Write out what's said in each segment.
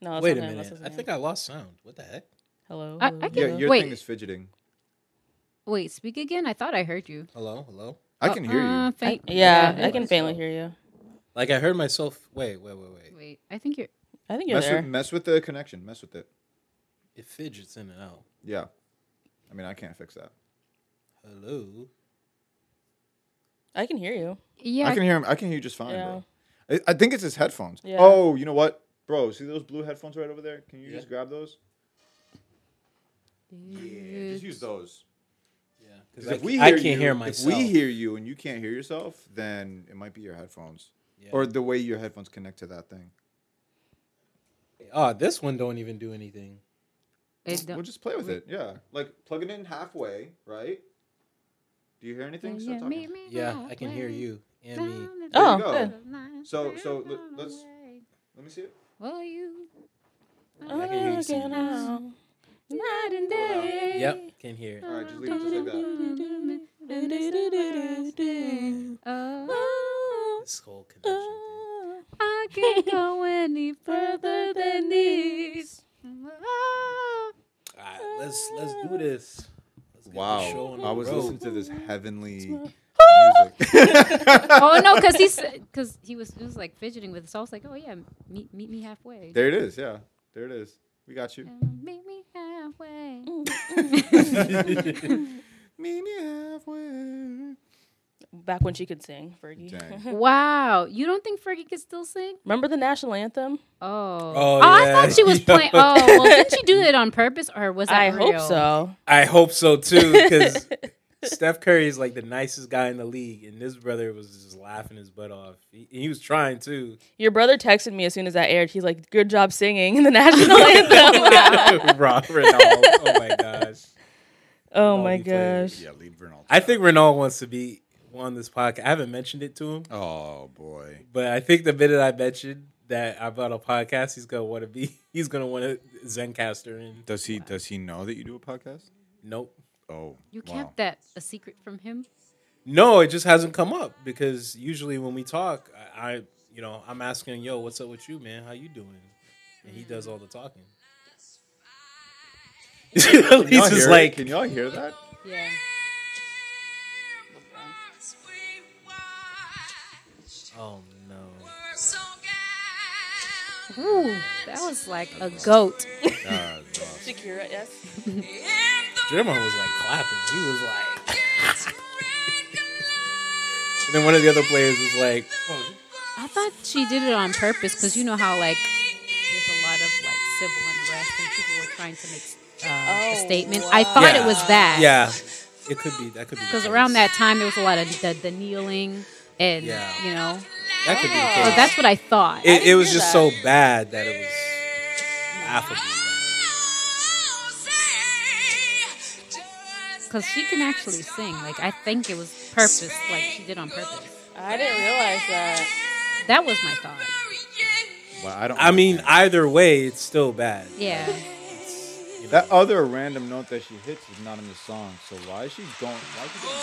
No, it's Wait a minute. I think I lost sound. What the heck? Hello. I- I hello. can- Yeah, your Wait. thing is fidgeting. Wait, speak again. I thought I heard you. Hello, hello. I can hear Uh, you. faint- yeah, yeah, I can faintly hear you. Like I heard myself. Wait, wait, wait, wait. Wait, I think you're. I think you're Mess there. with, mess with the connection. Mess with it. It fidgets in and out. Yeah. I mean, I can't fix that. Hello. I can hear you. Yeah, I can hear him. I can hear you just fine, Yeah. bro. I, I think it's his headphones. Yeah. Oh, you know what, bro? See those blue headphones right over there? Can you Yeah. just grab those? Yeah, just use those. Yeah, Because if we I hear can't you, hear if we hear you and you can't hear yourself, then it might be your headphones Yeah. or the way your headphones connect to that thing. oh, this one don't even do anything. It don't- We'll just play with it. Yeah, like plug it in halfway, right? Do you hear anything? Yeah, talking. meet me Yeah, I can hear you and me. down the Oh, go. line. So- so let- let's- Let me see it. Will you? I can hear you singing. now. Night and day. Yep, can hear it. All right, just leave it just like that. Oh, This whole connection thing. I can't go any further than this. Oh. All right, let's let's do this. Let's Wow, I was road. listening to this heavenly music. oh no, because he's because he was it was like fidgeting with us. So I was like, oh yeah, meet meet me halfway. there it is. Yeah, there it is. We got you. Meet me halfway. Meet me halfway. Back when she could sing, Fergie. Dang. Wow, you don't think Fergie could still sing? Remember the national anthem? Oh, Oh, oh I yeah. thought she was playing. Oh, well, didn't she do it on purpose, or was that I real? hope so. I hope so too, because Steph Curry is like the nicest guy in the league, and this brother was just laughing his butt off. He, he was trying too. Your brother texted me as soon as that aired. He's like, "Good job singing the national anthem." Robert, oh my gosh! oh my he played. gosh. Yeah, leave Vernal. I think Renault wants to be on this podcast. I haven't mentioned it to him, Oh boy. but I think the minute I mentioned that I'm on a podcast, he's gonna want to be. He's gonna want to Zencastr in. Does he does he know that you do a podcast? Nope. Oh, You wow. kept that a secret from him. No, it just hasn't come up because usually when we talk, I, I you know, I'm asking, "Yo, what's up with you, man? How you doing?" And he does all the talking. He's Can y'all just hear it? like, can y'all hear that? Yeah. "Oh no." Ooh, that was like a goat. God. Shakira, yes. Draymond was like clapping. He was like, and then one of the other players was like, "Oh, I thought she did it on purpose because you know how like there's a lot of like civil unrest and people were trying to make uh, a Oh, statement. I thought it was that. yeah, it could be. That could be Because around that time there was a lot of the, the kneeling and Yeah. you know. that could be Oh. So that's what I thought. it, it was just that. so bad that it was laughably Because she can actually sing. Like I think it was purpose. Like she did on purpose. I didn't realize that. That was my thought. Well, I don't. I mean, either way, it's still bad. Yeah. that other random note that she hits is not in the song. So why is she going? Why is she going?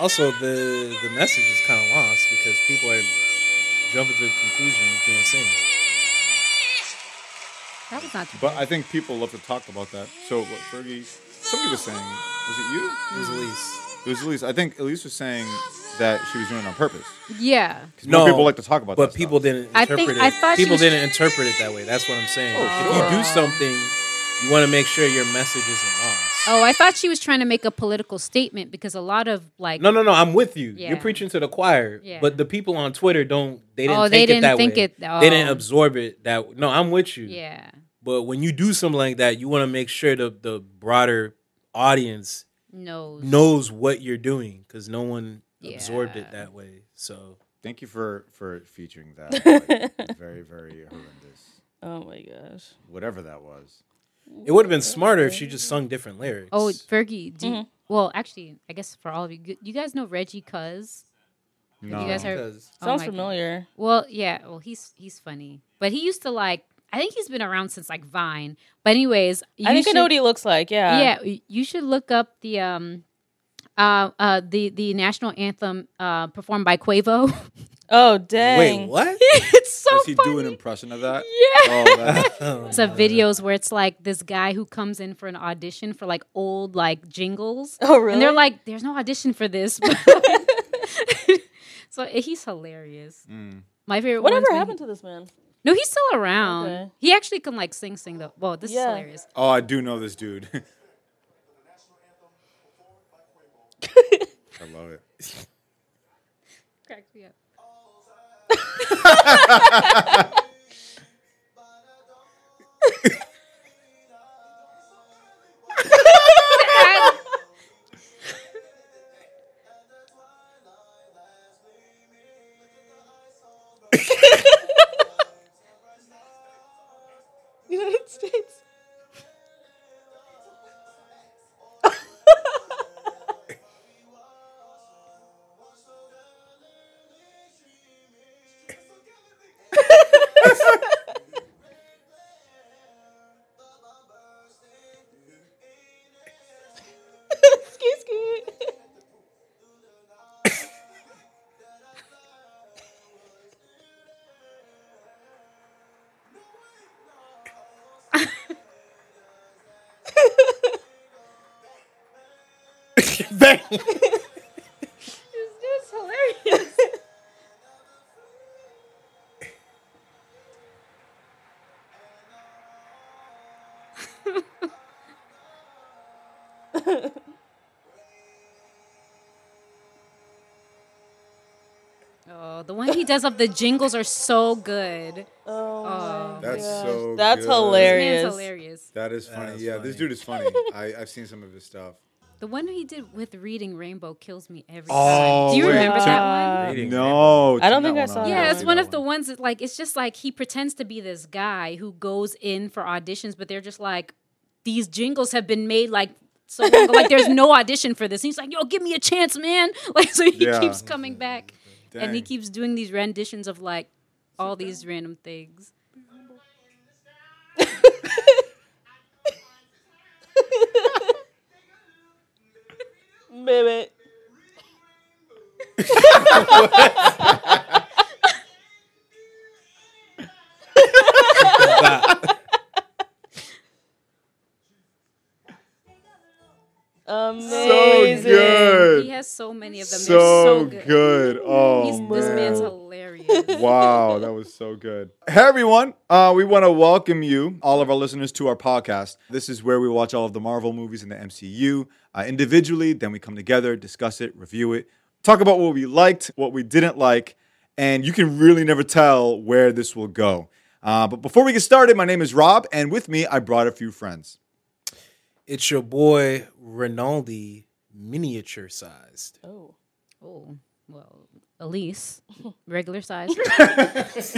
Also, the the message is kind of lost because people are jumping to the conclusion you can't sing. That was not too But I think people love to talk about that. So what Fergie? Somebody was saying. Was it you? It was Elise. It was Elise. I think Elise was saying that she was doing it on purpose. Yeah. No, people like to talk about that. But that people stuff. didn't I interpret think- it. I thought she people was- didn't interpret it that way. That's what I'm saying. Oh, if sure. you do something, you want to make sure your message isn't lost. Oh, I thought she was trying to make a political statement because a lot of like No, no, no. I'm with you. Yeah. You're preaching to the choir. Yeah. But the people on Twitter don't. They didn't. Oh, take they it didn't that think way. it- They didn't oh. absorb it. That no, I'm with you. yeah But when you do something like that, you want to make sure the the broader audience knows knows what you're doing because no one absorbed it that way. So Thank you for for featuring that. Like, very very horrendous. Oh my gosh. Whatever that was. It would have been smarter if she just sung different lyrics. Oh, Fergie. Do you- Mhm. well, actually, I guess for all of you, you guys know Reggie Couz. No. You guys heard? because Oh Sounds my God. familiar. Well, yeah. Well, he's he's funny, but he used to like. I think he's been around since like Vine. But anyways, I you think I know should- what he looks like. Yeah. yeah, y- you should look up the um, uh, uh, the the national anthem uh performed by Quavo. Oh dang! Wait, what? it's so Does he funny. do an impression of that? Yeah. Oh, that, It's of videos where it's like this guy who comes in for an audition for like old like jingles. Oh really? And they're like, there's no audition for this. so he's hilarious. mm. My favorite whatever one's happened he- to this man? No, he's still around. Okay. He actually can like sing sing though. Whoa, this Yeah. is hilarious. oh, I do know this dude. I love it. Cracks me up. United States. ski ski. Bang. This dude's hilarious. oh, the one he does of the jingles are so good. Oh, my That's gosh. so That's good. This hilarious. man's hilarious. That is funny. That's yeah, funny. this dude is funny. I, I've seen some of his stuff. The one he did with Reading Rainbow kills me every Oh, time. Do you wait, remember turn- that one? Reading No, I don't think I saw one that. on. Yeah, it's one of the ones that like it's just like he pretends to be this guy who goes in for auditions, but they're just like these jingles have been made like so long ago, like there's no audition for this. And he's like, "Yo, give me a chance, man!" Like so he Yeah. keeps coming back, and he keeps doing these renditions of like all these random things. Baby. Amazing. good. He has so many of them. So, so good. good. Oh, He's, this man's hilarious. wow, that was so good. Hey everyone, uh, we want to welcome you, all of our listeners, to our podcast. This is where we watch all of the Marvel movies in the MCU uh, individually. Then we come together, discuss it, review it, talk about what we liked, what we didn't like, and you can really never tell where this will go. Uh, but before we get started, my name is Rob, and with me, I brought a few friends. It's your boy Rinaldi, miniature sized. Oh. Oh, well, Elise, regular size.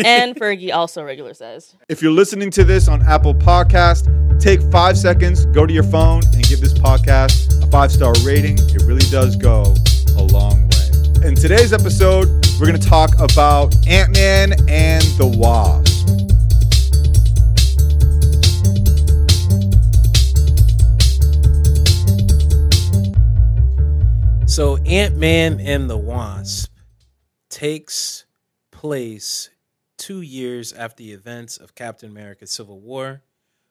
And Fergie also regular sized. If you're listening to this on Apple Podcast, take five seconds, go to your phone, and give this podcast a five star rating. It really does go a long way. In today's episode, we're going to talk about Ant Man and the Wasp. So Ant Man and the Wasp takes place two years after the events of Captain America Civil War,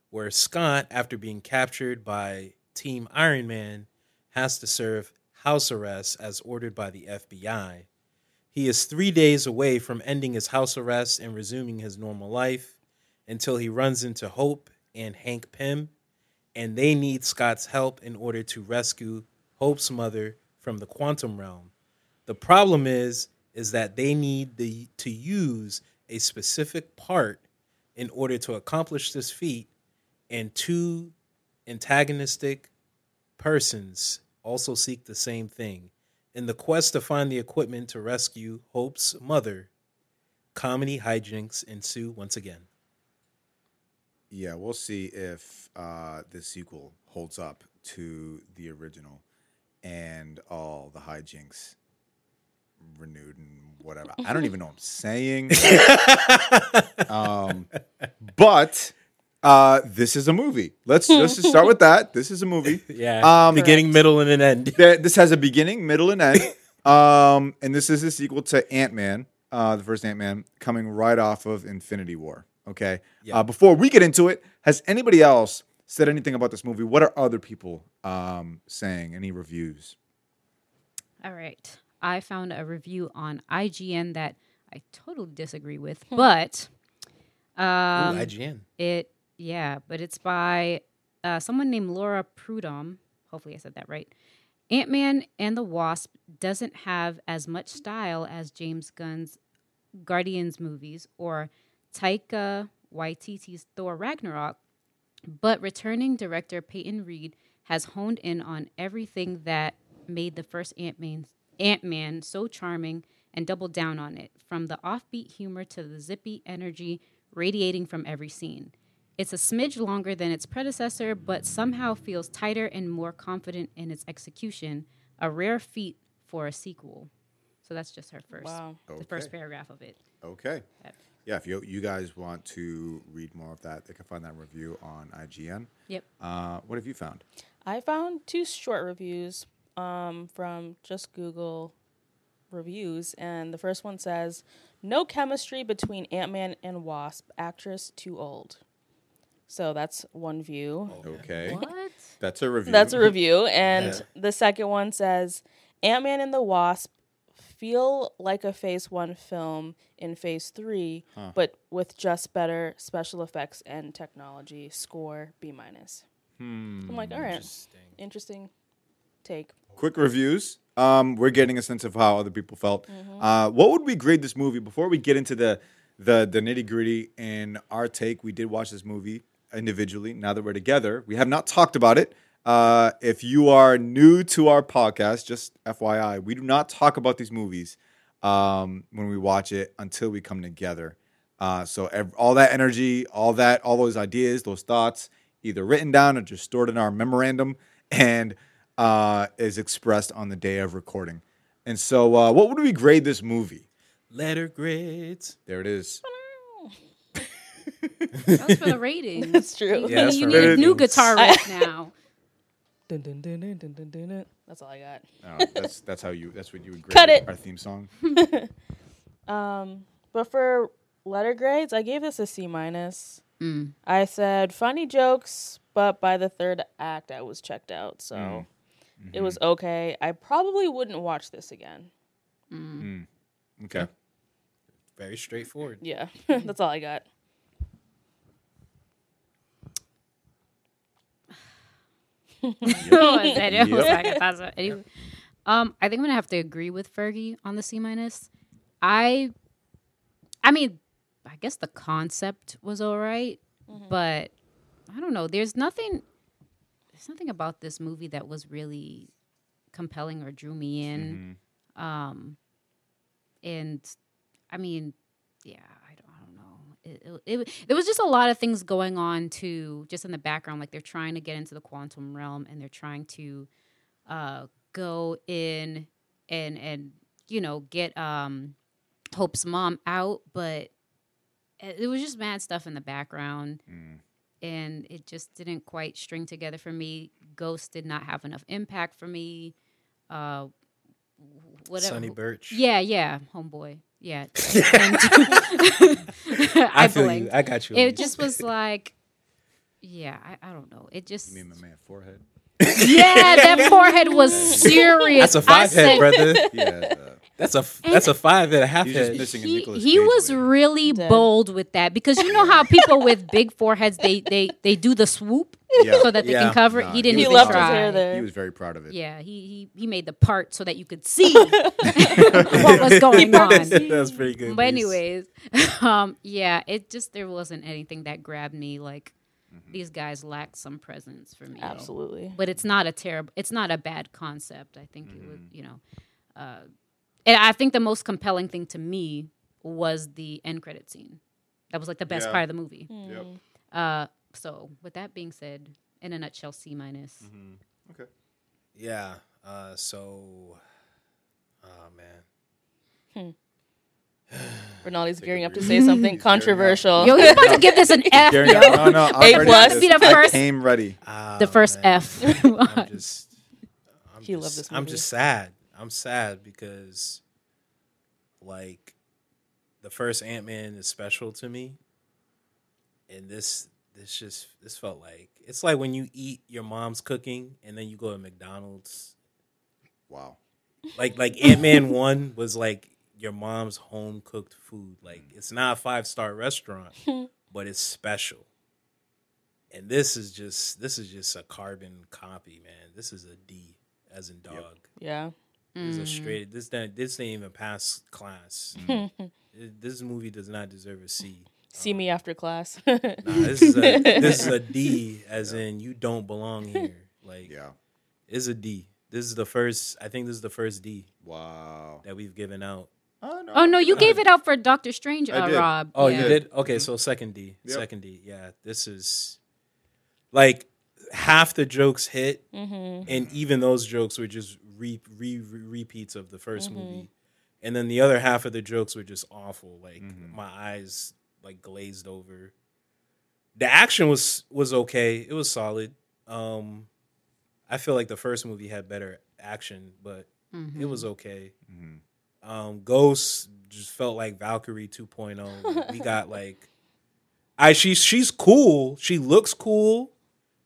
where Scott, after being captured by Team Iron Man, has to serve house arrest as ordered by the FBI. He is three days away from ending his house arrest and resuming his normal life until he runs into Hope and Hank Pym, and they need Scott's help in order to rescue Hope's mother from the quantum realm. The problem is is that they need the to use a specific part in order to accomplish this feat and two antagonistic persons also seek the same thing. In the quest to find the equipment to rescue Hope's mother, comedy hijinks ensue once again. Yeah, we'll see if uh, this sequel holds up to the original and all the hijinks renewed and whatever. I don't even know what I'm saying. um, but uh, this is a movie. Let's let's just start with that. This is a movie. Yeah. Um, beginning, middle, and an end. Th- This has a beginning, middle, and end. Um, and this is a sequel to Ant Man. uh, the first Ant Man, coming right off of Infinity War. Okay. Yeah. Uh, before we get into it, has anybody else said anything about this movie? What are other people um, saying? Any reviews? All right. I found a review on IGN that I totally disagree with, but um, Ooh, IGN. it yeah, but it's by uh, someone named Laura Prudom. Hopefully, I said that right. Ant Man and the Wasp doesn't have as much style as James Gunn's Guardians movies or Taika Waititi's Thor Ragnarok, but returning director Peyton Reed has honed in on everything that made the first Ant Man Ant Man so charming and doubled down on it, from the offbeat humor to the zippy energy radiating from every scene. It's a smidge longer than its predecessor, but somehow feels tighter and more confident in its execution, a rare feat for a sequel. So that's just her first, Wow. the first paragraph of it. Okay. Yeah, if you, you guys want to read more of that, they can find that review on IGN. Yep. Uh, what have you found? I found two short reviews um, from just Google reviews, and the first one says, "No chemistry between Ant Man and Wasp. Actress too old." So that's one view. Okay. What? That's a review. That's a review, and Yeah. the second one says, "Ant Man and the Wasp feel like a Phase One film in Phase Three, but with just better special effects and technology. Score B minus." I'm like, all right, Interesting. interesting take. quick reviews. Um, we're getting a sense of how other people felt. Uh, what would we grade this movie before we get into the the, the nitty gritty in our take? We did watch this movie individually. Now that we're together, we have not talked about it. Uh, if you are new to our podcast, just FYI, we do not talk about these movies um, when we watch it until we come together. Uh, so ev- all that energy, all that, all those ideas, those thoughts, either written down or just stored in our memorandum, and uh, is expressed on the day of recording. And so, uh, what would we grade this movie? Letter grades. There it is. That's for the ratings. That's true. Yeah, that's you for need a new guitar right now. Dun, dun, dun, dun, dun, dun, dun, dun. That's all I got. Oh, that's that's how you. That's what you would grade Cut it. our theme song. Um, but for letter grades, I gave this a C minus. Mm. I said funny jokes, but by the third act, I was checked out. So Mm. it was okay. I probably wouldn't watch this again. Okay. Very straightforward. Yeah, that's all I got. Oh, I said it was Yep. like a. Anyway, um, I think I'm gonna have to agree with Fergie on the C minus. I, I mean, I guess the concept was all right, but I don't know. There's nothing. There's nothing about this movie that was really compelling or drew me in. Um, and I mean, yeah, I don't, I don't know. It, it, there was just a lot of things going on too, just in the background. Like they're trying to get into the quantum realm, and they're trying to uh, go in and and you know get um, Hope's mom out, but it was just mad stuff in the background, and it just didn't quite string together for me. Ghost did not have enough impact for me. Uh, whatever. Sonny Birch. Yeah, yeah, homeboy. Yeah. I, I, feel blinked. you. I got you. It just was like, yeah, I, I don't know. It just, You mean my man forehead? yeah, that forehead was serious. That's a I five said- head, brother. Yeah. That's a that's a five and a half He's head. missing He, Nicolas he was wig. really Dead. bold with that because you know how people with big foreheads they they they do the swoop Yeah. so that they Yeah. can cover it. Nah, He didn't he even left his try. hair there. He was very proud of it. Yeah, he, he he made the part so that you could see what was going on. That's pretty good. But anyways, um, yeah, it just there wasn't anything that grabbed me. Like these guys lacked some presence for me. Absolutely. But it's not a terrible. It's not a bad concept. I think it would, you know, uh, and I think the most compelling thing to me was the end credit scene. That was like the best Yeah. part of the movie. Yep. Uh, so with that being said, in a nutshell, C minus. Okay. Yeah. Uh, so, oh man. Ronaldo's gearing up to say something controversial. Yo, you're about to give this an F, Gary, yo. no, no, I'm A ready plus. Be this. the I first- came ready. Ah, The first man. F. I'm just. I'm He just, loved this I'm just sad. I'm sad because, like, the first Ant Man is special to me, and this this just this felt like it's like when you eat your mom's cooking and then you go to McDonald's. Wow. Like like Ant Man one was like your mom's home cooked food. Like mm. it's not a five star restaurant, but it's special. And this is just this is just a carbon copy, man. This is a D as in dog. Yeah. This is a mm. straight. This didn't this didn't even pass class. Mm. It- this movie does not deserve a C. See me um, after class. Nah, this is a this is a D, as in you don't belong here. Like, Yeah. it's a D. This is the first. I think this is the first D Wow. that we've given out. Oh no. Oh no, you uh, gave it out for Doctor Strange, uh. Rob. Oh, Yeah. you did? Okay, mm-hmm. so second D. Yep. Second D. Yeah, this is like half the jokes hit, Mm-hmm. and even those jokes were just re, re, re- repeats of the 1st movie, and then the other half of the jokes were just awful. Like my eyes like glazed over. The action was was okay. It was solid. Um, I feel like the first movie had better action, but it was okay. Um, Ghost just felt like Valkyrie 2.0. Like, we got like, I she's she's cool. She looks cool.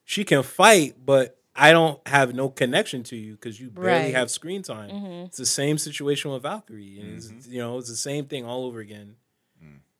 She can fight, but I don't have no connection to you because you barely Right. have screen time. Mm-hmm. It's the same situation with Valkyrie, and it's, you know it's the same thing all over again.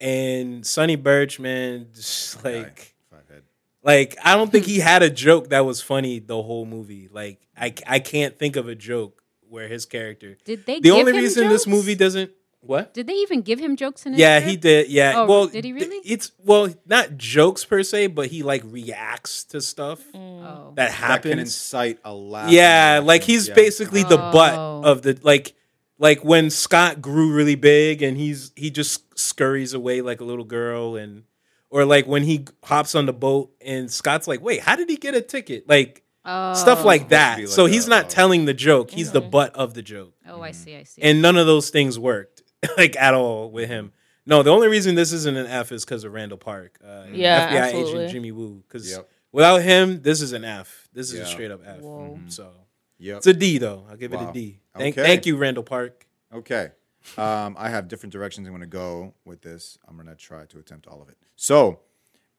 And Sonny Birch, man, just like Five like I don't think he had a joke that was funny the whole movie. Like I I can't think of a joke where his character. Did they? The give only him reason this movie doesn't what? Did they even give him jokes in his Yeah, script? he did. Yeah. Oh, well, did he really? It's well, not jokes per se, but he like reacts to stuff mm. Oh. that That can happens. incite a laugh. yeah, like he's Yeah. basically the oh. butt Oh. of the like like when Scott grew really big and he's he just scurries away like a little girl and or like when he hops on the boat and Scott's like, "Wait, how did he get a ticket?" Like Oh. stuff like that. like so a- he's not oh. telling the joke; he's the butt of the joke Oh, I see. I see. and none of those things worked like at all with him. No, the only reason this isn't an F is because of Randall Park, uh, Yeah, FBI absolutely. agent Jimmy Woo. Because Yep. without him, this is an F. This is Yeah. a straight up F. Whoa. So Yep. it's a D though. I'll give it a D. Thank, Okay. thank you, Randall Park. Okay. Um, I have different directions I'm going to go with this. I'm going to try to attempt all of it. So,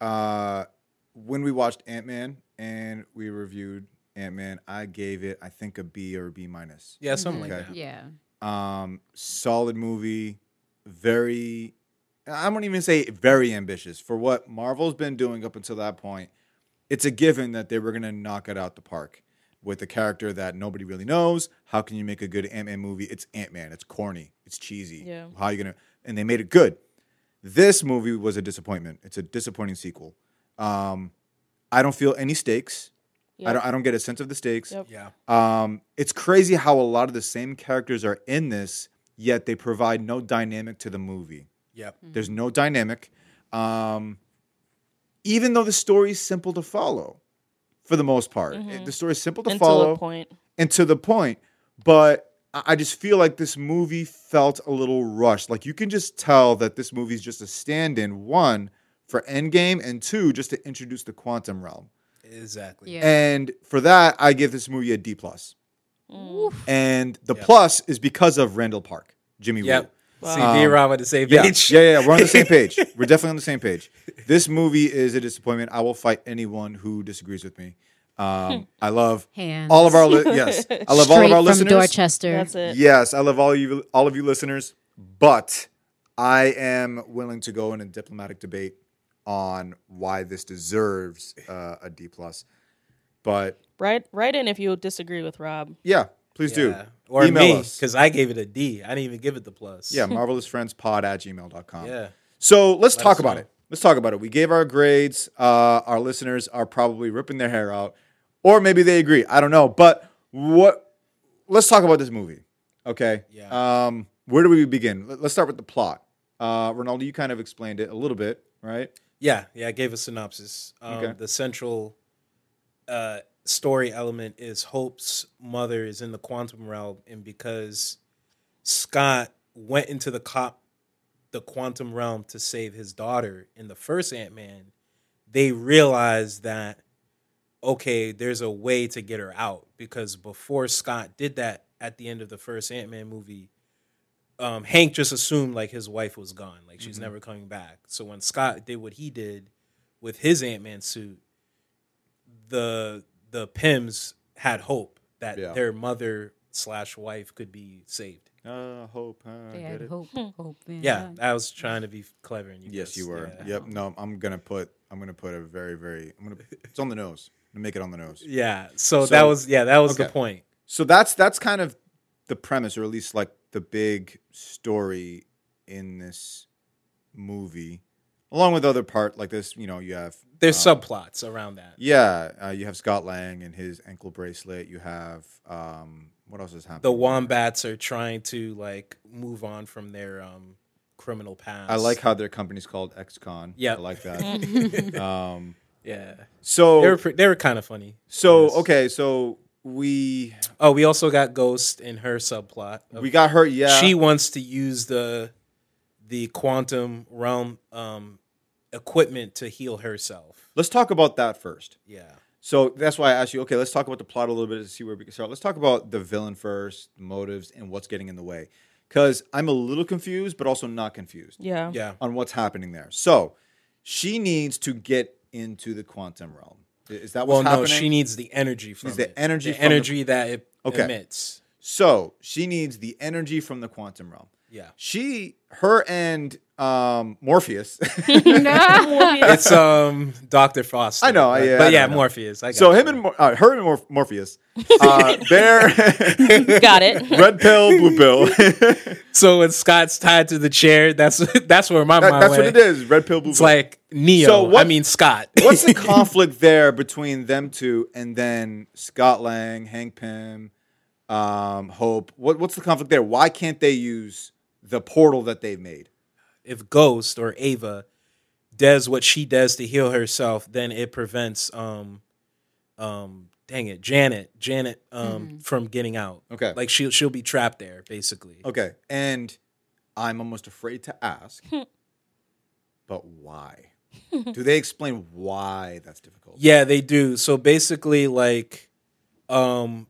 uh, when we watched Ant Man and we reviewed Ant Man, I gave it, I think, a B or a B minus. Yeah, something Okay. like that. yeah. Um, solid movie, very. I won't even say very ambitious for what Marvel's been doing up until that point. It's a given that they were going to knock it out the park with a character that nobody really knows. How can you make a good Ant Man movie? It's Ant Man. It's corny. It's cheesy. Yeah. How are you gonna? And they made it good. This movie was a disappointment. It's a disappointing sequel. Um, I don't feel any stakes. I don't. I don't get a sense of the stakes. Yep. Yeah. Um, it's crazy how a lot of the same characters are in this, yet they provide no dynamic to the movie. Yep. There's no dynamic. Um, even though the story is simple to follow, for the most part, It- the story is simple to Until follow a point. and to the point. But I I just feel like this movie felt a little rushed. Like you can just tell that this movie is just a stand-in one for Endgame, and two just to introduce the quantum realm. Exactly. Yeah. And for that, I give this movie a D plus. And the Yep. plus is because of Randall Park, Jimmy Woo. Wow. See, Um, D Rob at the same Yeah, page. yeah, yeah. We're on the same page. We're definitely on the same page. This movie is a disappointment. I will fight anyone who disagrees with me. Um, I love Hands. all of our li- yes. I love all of our from listeners. Dorchester. That's it. Yes, I love all you, all of you listeners. But I am willing to go in a diplomatic debate on why this deserves uh, a D plus. But Write write in if you disagree with Rob. yeah, please do. Or Email me, us. because I gave it a D. I didn't even give it the plus. Yeah, marvelousfriendspod at gmail.com. Yeah. So let's Let talk about know. it. Let's talk about it. We gave our grades. Uh, our listeners are probably ripping their hair out, or maybe they agree. I don't know. But what? Let's talk about this movie. Okay. Yeah. Um, where do we begin? Let- Let's start with the plot. Uh, Ronaldo, you kind of explained it a little bit, right? Yeah, yeah, I gave a synopsis. Um, Okay. The central uh, story element is Hope's mother is in the quantum realm, and because Scott went into the cop the quantum realm to save his daughter in the first Ant Man, they realized that okay, there's a way to get her out because before Scott did that at the end of the first Ant Man movie, um, Hank just assumed like his wife was gone, like she's Mm-hmm. never coming back. So when Scott did what he did with his Ant Man suit, the the Pyms had hope that Yeah. their mother slash wife could be saved. Uh, hope. Uh, They had hope, hope. in Yeah. I was trying to be clever. And you Yes, just- you were. yeah. Yep. No, I'm gonna put. I'm gonna put a very, very. I'm gonna. It's on the nose. I'm gonna make it on the nose. Yeah. So, So- that was yeah that was the point. So that's that's kind of the premise, or at least like the big story in this movie, along with other part like this. You know, you have There's uh, subplots around that. Yeah, uh, you have Scott Lang and his ankle bracelet. You have um, what else is happening? The wombats are trying to like move on from their um criminal past. I like how their company's called XCon. Yep. I like that. um, yeah. so They were pre- they were kind of funny. so Yes. okay, so we Oh, we also got Ghost in her subplot. we got her. Yeah, She wants to use the the quantum realm um equipment to heal herself. Let's talk about that first. Yeah. So that's why I asked you. Okay, let's talk about the plot a little bit to see where we can start. Let's talk about the villain first, the motives, and what's getting in the way. Because I'm a little confused, but also not confused Yeah. Yeah. on what's happening there. So she needs to get into the quantum realm. Is that Well, what's no, she needs the energy from the it. energy the from the- energy that it Okay. emits. so she needs the energy from the quantum realm. Yeah. She, her, and um, Morpheus. It's um Dr. Frost. I know, but, yeah, but I yeah, know, know. Morpheus. I got so you. him and Mor- uh, her and Mor- Morpheus, uh, they're Got it. red pill, blue pill. So when Scott's tied to the chair, that's that's where my That- mind that's went. what it is. Red pill, blue It's pill. like Neo. So what- I mean Scott. What's the conflict there between them two and then Scott Lang, Hank Pym, um, Hope? What, what's the conflict there? Why can't they use the portal that they've made? if Ghost or Ava does what she does to heal herself, then it prevents um um dang it, Janet, Janet um from getting out. Okay. Like she'll she'll be trapped there, basically. Okay, and I'm almost afraid to ask, but why? Do they explain why that's difficult? Yeah, they do. So basically, like, um,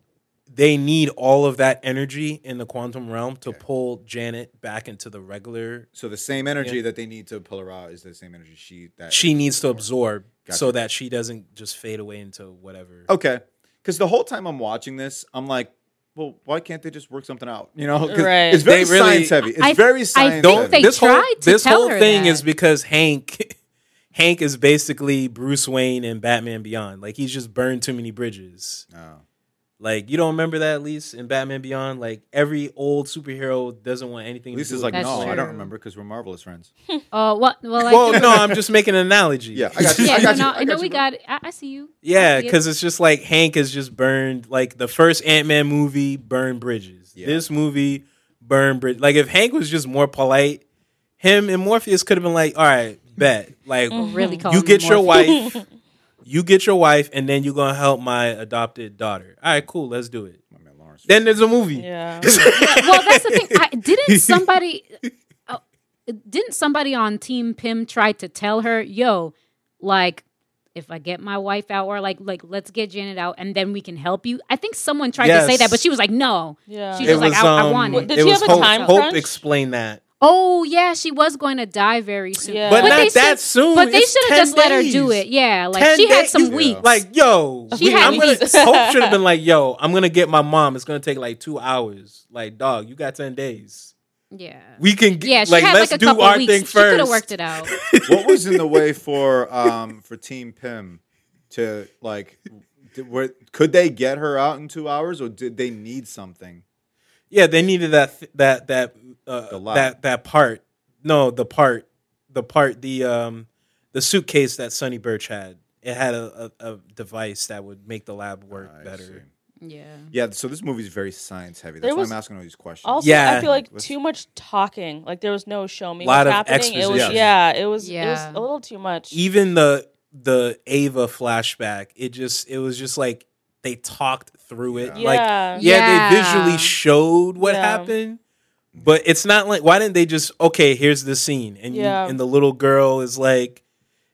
they need all of that energy in the quantum realm to Okay. pull Janet back into the regular. So the same energy Yeah. that they need to pull her out is the same energy she that She needs to absorb Gotcha. so that she doesn't just fade away into whatever. Okay, because the whole time I'm watching this, I'm like, well, why can't they just work something out? You know, 'Cause Right. it's very They really- science heavy. It's I- very I science think heavy. they this whole to this tell whole her thing that. is because Hank, Hank is basically Bruce Wayne and Batman Beyond. Like he's just burned too many bridges. Oh. Like you don't remember that at least in Batman Beyond. Like every old superhero doesn't want anything. At least to do it's with like, That's no, I don't true. remember because we're marvelous friends. Oh, uh, what? Well, I well, do- no, I'm just making an analogy. Yeah, I got you. yeah, I got no, you. no, I no, got we bro. got it. I, I see you. Yeah, I see it. because it's just like Hank is just burned. Like the first Ant Man movie burned bridges. Yeah. This movie burned bridge. Like if Hank was just more polite, him and Morpheus could have been like, "All right, bet. Like really call you him get your Morpheus. wife, you get your wife, and then you're gonna help my adopted daughter. All right, cool. Let's do it. My man Laurence. Then there's a movie. Yeah. well, that's the thing. I, didn't somebody? Oh, didn't somebody on Team Pym try to tell her, "Yo, like." If I get my wife out, or like, like, let's get Janet out, and then we can help you. I think someone tried to say that, but she was like, "No." Yeah. She It was like, I, I um, want it. Did it she was have a Hope, time Hope crunch? explained that. Oh yeah, she was going to die very soon. Yeah. But But not they that should- soon. But they should have 10 just let her do it. Yeah, like 10 she had some Yeah. weeks. Like, yo, She had I'm gonna, weeks. Hope should have been like, yo, I'm gonna get my mom. It's gonna take like two hours. Like, dog, you got ten days. yeah, We can get, yeah. She like, had let's like a do couple our weeks. thing She could have first. worked it out. what was in the way for um for Team Pym to like? Did, were, could they get her out in two hours, or did they need something? Yeah, they needed that th- that that uh, that that part. No, the part, the part, the um, the suitcase that Sonny Birch had. It had a, a, a device that would make the lab work I better. see. Yeah. Yeah, so this movie is very science heavy. That's why I'm asking all these questions. Also, Yeah. I feel like Let's- too much talking. Like there was no show me Lot what's of happening. It was exposition. yeah, it was it was a little too much. Even the the Ava flashback, it just it was just like they talked through it. Yeah. Like Yeah. yeah, they visually showed what Yeah. happened, but it's not like why didn't they just okay? Here's the scene, and Yeah. you, and the little girl is like,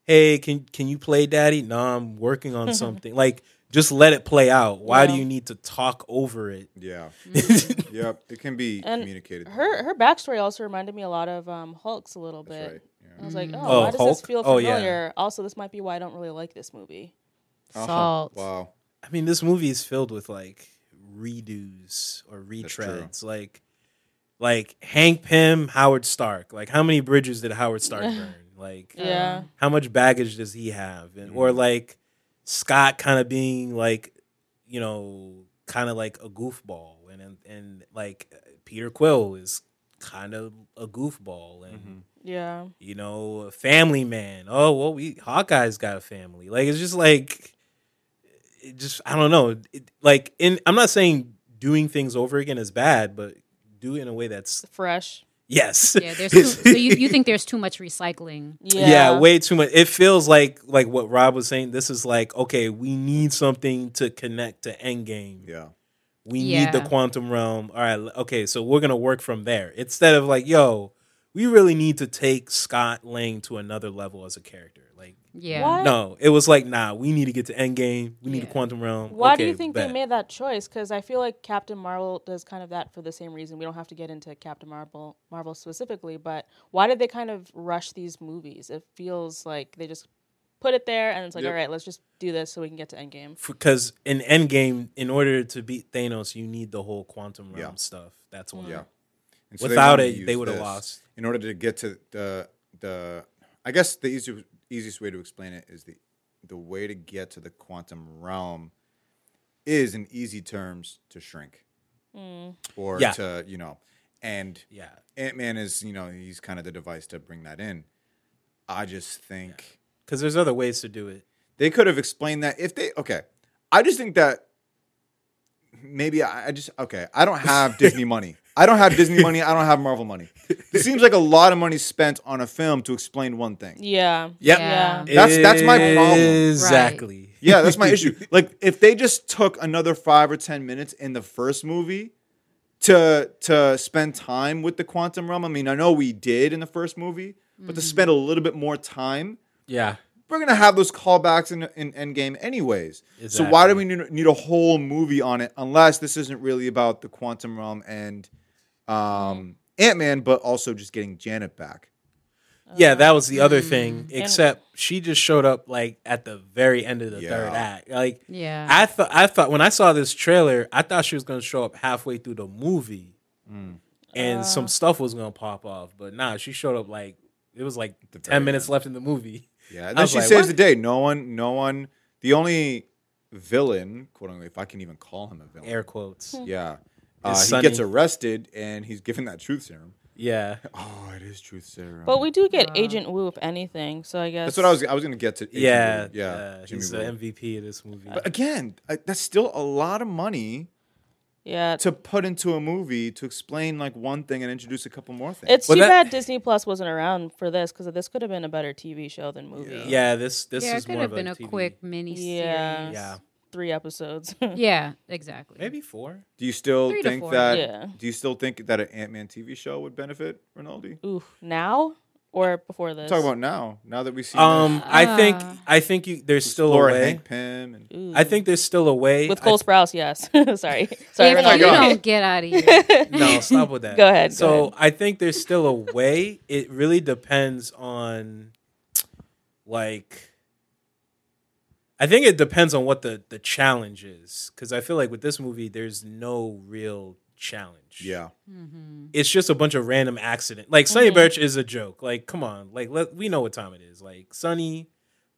"Hey, can can you play daddy?" No, I'm working on something. Like just let it play out. Why do you need to talk over it? Yeah. Mm-hmm. yep. It can be And communicated. Her her backstory also reminded me a lot of um, Hulk's a little bit. Right. I was like, oh, Oh, why does Hulk? this feel Oh, yeah. familiar? Also, this might be why I don't really like this movie. Uh-huh. Salt. Wow. I mean, this movie is filled with like redos or retreads. Like, like Hank Pym, Howard Stark. Like, how many bridges did Howard Stark burn? Like, Yeah. how much baggage does he have? And or like Scott kind of being like, you know, kind of like a goofball, and and, and like Peter Quill is kind of a goofball, and Mm-hmm. Yeah. you know, family man. Oh well, we Hawkeye's got a family. Like it's just like, it just I don't know. It, like in, I'm not saying doing things over again is bad, but do it in a way that's Fresh. yes, Yeah, there's too, so you, you think there's too much recycling. Yeah. yeah. way too much. It feels like like what Rob was saying. This is like okay, we need something to connect to Endgame. Yeah. We need the quantum realm. All right, okay, so we're gonna work from there instead of like, yo, we really need to take Scott Lang to another level as a character. Like, Yeah. Why- no, it was like, nah, we need to get to Endgame. We need Yeah. a quantum realm. Why do you think bet. they made that choice? Because I feel like Captain Marvel does kind of that for the same reason. We don't have to get into Captain Marvel, Marvel specifically, but why did they kind of rush these movies? It feels like they just put it there and it's like, Yep. all right, let's just do this so we can get to Endgame. Because in Endgame, in order to beat Thanos, you need the whole quantum realm Yeah. stuff. That's why. Yeah. And so Without wanted to it, they would've lost. In order to get to the the, I guess the easiest easiest way to explain it is the the way to get to the quantum realm is in easy terms to shrink, mm. or Yeah. to you know, and Yeah. Ant Man is you know he's kind of the device to bring that in. I just think Because there's other ways to do it. they could have explained that if they okay. I just think that maybe I, I just okay. I don't have Disney money. I don't have Disney money. I don't have Marvel money. It seems like a lot of money spent on a film to explain one thing. Yeah. Yep. Yeah. That's- that's my problem. Exactly. Yeah, that's my issue. Like if they just took another five or ten minutes in the first movie to to spend time with the quantum realm. I mean, I know we did in the first movie, but to mm. spend a little bit more time Yeah. We're gonna have those callbacks in in Endgame anyways. So why do we need, need a whole movie on it unless this isn't really about the quantum realm and um, Ant Man, but also just getting Janet back? Yeah, that was the other Mm. thing. Except she just showed up like at the very end of the third act. Like Yeah. I thought I thought when I saw this trailer, I thought she was gonna show up halfway through the movie. Mm. And Uh. some stuff was gonna pop off. But nah, she showed up like it was like ten minutes end. left in the movie. Yeah, and then she like, saves what? the day. No one, no one. The only villain, quote unquote, if I can even call him a villain, Air quotes. yeah, uh, Is he gets arrested and he's given that truth serum. Yeah. Oh, it is truth serum. But we do get Wow. Agent Woo, if anything. So I guess That's what I was. I was gonna get to. Agent Yeah. Woo. yeah. uh, Jimmy he's Woo. the MVP of this movie. But again, I, that's still a lot of money Yeah. to put into a movie to explain like one thing and introduce a couple more things. It's Well, too that- bad Disney Plus wasn't around for this because this could have been a better TV show than movie. yeah, this this yeah, is it could more have of been a TV. quick mini Yeah. series. Yeah. Three episodes. Yeah, exactly. Maybe four. do you still Three think that? Yeah. Do you still think that an Ant Man TV show would benefit Rinaldi? Ooh, now or before this? Talk about now. Now that we see Um, I think Ah. I think you there's still a Laura way. Hank Pym and Ooh. I think there's still a way. with I Cole Sprouse, yes. Sorry, sorry. If you God. don't get out of here. no, stop with that. Go ahead, go So ahead. I think there's still a way. It really depends on, like, I think it depends on what the the challenge is. Because I feel like with this movie, there's no real challenge. yeah, mm-hmm. it's just a bunch of random accident. Like Sonny mm-hmm. Birch is a joke. Like, come on, like let we know what time it is. Like Sonny,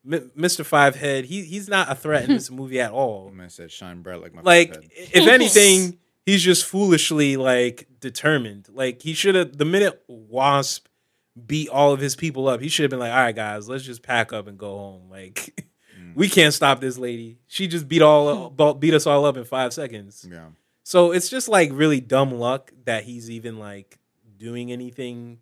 M- Mr. Fivehead, he he's not a threat in this movie at all I said shine bright like my like forehead. if anything he's just foolishly like determined like he should have the minute wasp beat all of his people up he should have been like all right guys let's just pack up and go home like mm. we can't stop this lady she just beat all beat us all up in five seconds yeah. So it's just like really dumb luck that he's even like doing anything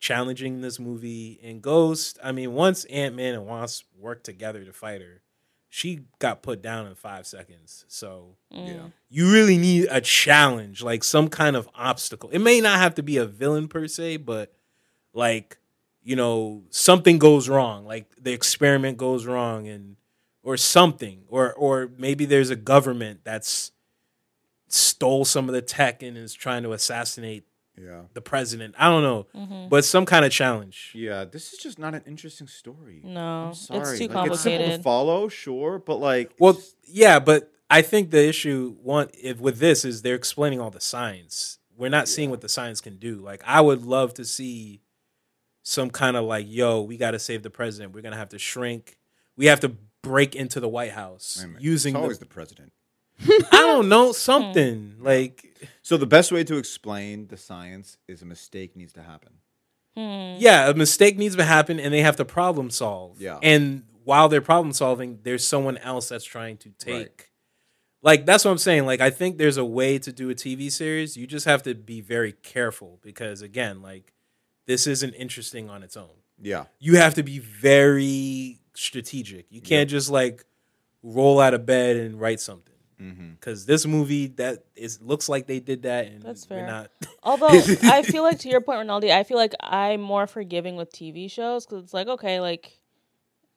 challenging this movie and ghost i mean once ant-man and wasp worked together to fight her she got put down in five seconds so mm. Yeah. you really need a challenge, like some kind of obstacle. It may not have to be a villain per se, but like, you know, something goes wrong, like the experiment goes wrong and or something, or or maybe there's a government that's stole some of the tech and is trying to assassinate Yeah. the president. I don't know, Mm-hmm. but some kind of challenge. Yeah, this is just not an interesting story. No, I'm sorry. it's too Like, It's simple to follow, sure, but like, Well, it's- yeah, but I think the issue one if with this is they're explaining all the science. We're not seeing what the science can do. Like I would love to see some kind of like, yo, we got to save the president. We're gonna have to shrink. We have to break into the White House wait a using it's the, always the president. I don't know something hmm. like So the best way to explain the science is a mistake needs to happen. Hmm. yeah, a mistake needs to happen and they have to problem solve. Yeah. and while they're problem solving, there's someone else that's trying to take. Right. Like that's what I'm saying. Like I think there's a way to do a TV series. You just have to be very careful because again, like this isn't interesting on its own. Yeah. You have to be very strategic. You can't just like roll out of bed and write something. Mm-hmm. Because this movie that is looks like they did that, and That's fair. not. Although I feel like to your point, Ronaldo, I feel like I'm more forgiving with TV shows because it's like okay, like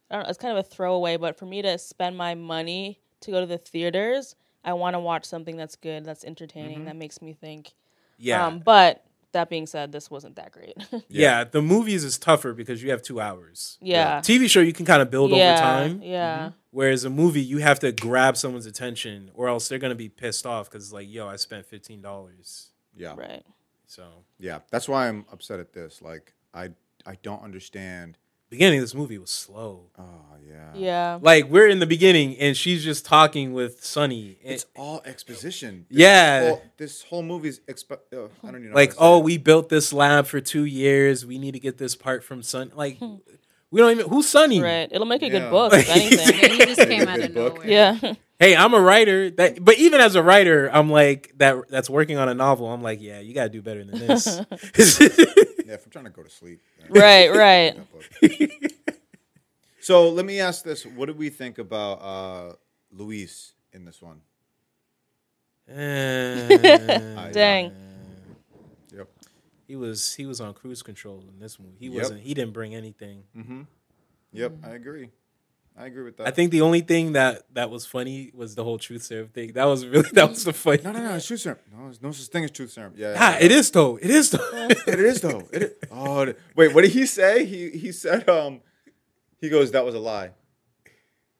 I don't know, it's kind of a throwaway, but for me to spend my money to go to the theaters, I want to watch something that's good, that's entertaining, that makes me think. Yeah, Um, but that being said, this wasn't that great. yeah. The movies is tougher because you have two hours. yeah. TV show you can kind of build yeah. over time. Yeah. Mm-hmm. Whereas a movie, you have to grab someone's attention, or else they're gonna be pissed off because it's like, yo, I spent fifteen dollars. Yeah. Right. So Yeah. That's why I'm upset at this. Like, I I don't understand. Beginning of this movie was slow. Oh yeah. Yeah. Like we're in the beginning, and she's just talking with Sonny. and- It's all exposition. Yeah. Whole, this whole movie's expo- oh, I don't even know. like, how to say oh, we built this lab for two years. We need to get this part from Son. Like, we don't even who's Sonny. Right. It'll make a Yeah. good book, if anything. He just came out of book. nowhere. yeah. Hey, I'm a writer. That, but even as a writer, I'm like that. That's working on a novel. I'm like, yeah, you got to do better than this. Yeah, if I'm trying to go to sleep. then- right. Right. that book. so let me ask this: What did we think about uh, Luis in this one? Eh, Dang. Yep. he was he was on cruise control in this movie. He Yep. wasn't. He didn't bring anything. Mm-hmm. Yep, I agree. I agree with that. I think the only thing that that was funny was the whole truth serum thing. That was really that was the funny. no, no, no. It's truth serum. No, there's no such thing as truth serum. Yeah, Ah, yeah, it is though. It is though. It is though. It is. Oh, wait. What did he say? He he said um, he goes that was a lie.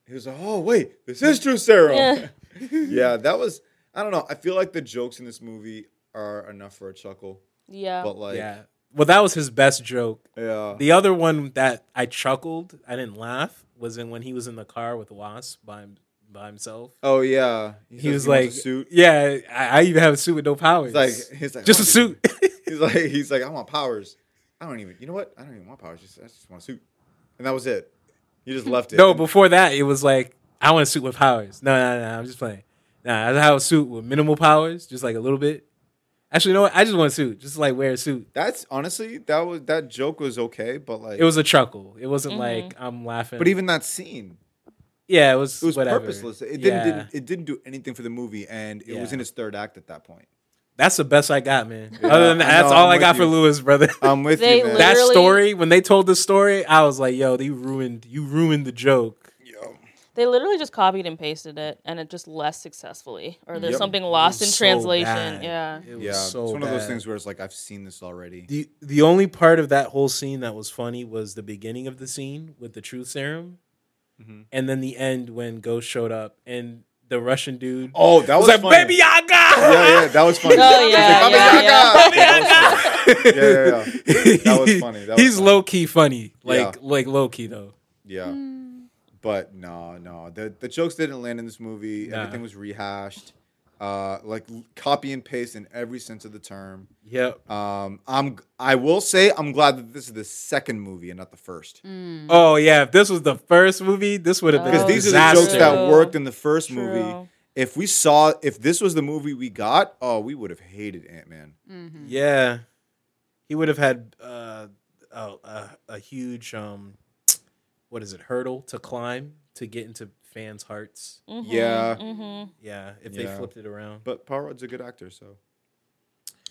He was like, oh wait, this is truth serum. Yeah. yeah, that was. I don't know. I feel like the jokes in this movie are enough for a chuckle, Yeah. but like, yeah. Well, that was his best joke. yeah, The other one that I chuckled, I didn't laugh, was in when he was in the car with Wasp by him- by himself. Oh yeah, He says was wants like, a suit. "Yeah, I, I even have a suit with no powers. He's like, he's like, just I a don't even- suit." He's like, he's like, I want powers. I don't even. You know what? I don't even want powers. Just I just want a suit, and that was it. You just left it. no, before that, it was like, "I want a suit with powers." No, no, no, I'm just playing. Nah, I have a suit with minimal powers, just like a little bit. Actually, you know what? I just want a suit, just like wear a suit. that's honestly that was that joke was okay, but like It was a chuckle. It wasn't Mm-hmm. like I'm laughing. But even that scene, yeah, it was. it was whatever. purposeless. It Yeah. didn't, didn't it didn't do anything for the movie, and it was in its third act at that point. That's the best I got, man. Yeah, Other than that, that's know, all I'm I with got for. Luis, brother. I'm with They you, man. that story when they told the story, I was like, "Yo, they ruined. You ruined the joke." Yo. They literally just copied and pasted it, and it just less successfully, or there's Yep. something lost in so translation. bad. Yeah. It was Yeah, so it's one of those bad. things where it's like I've seen this already. The the only part of that whole scene that was funny was the beginning of the scene with the truth serum, Mhm. and then the end when Ghost showed up and the Russian dude Oh, that was, was like, funny. "Baby Yaga." Yeah, yeah, that was funny. Oh, He's yeah, like, yeah, "Baba Yaga!" Yeah, yeah, yeah. That was funny. That was He's funny. low key funny, like Yeah. like low key though. Yeah. But no, no. The the jokes didn't land in this movie. Nah. Everything was rehashed. Uh like copy and paste in every sense of the term. Yep. Um I'm I will say I'm glad that this is the second movie and not the first. Oh yeah, if this was the first movie, this would have been Because Oh, a these are the jokes that worked in the first movie. If we saw if this was the movie we got, oh, we would have hated Ant-Man. Yeah, he would have had uh, a, a a huge um, what is it hurdle to climb to get into fans' hearts. Yeah. Mm-hmm. Yeah, if Yeah. they flipped it around. But Paul Rudd's a good actor, so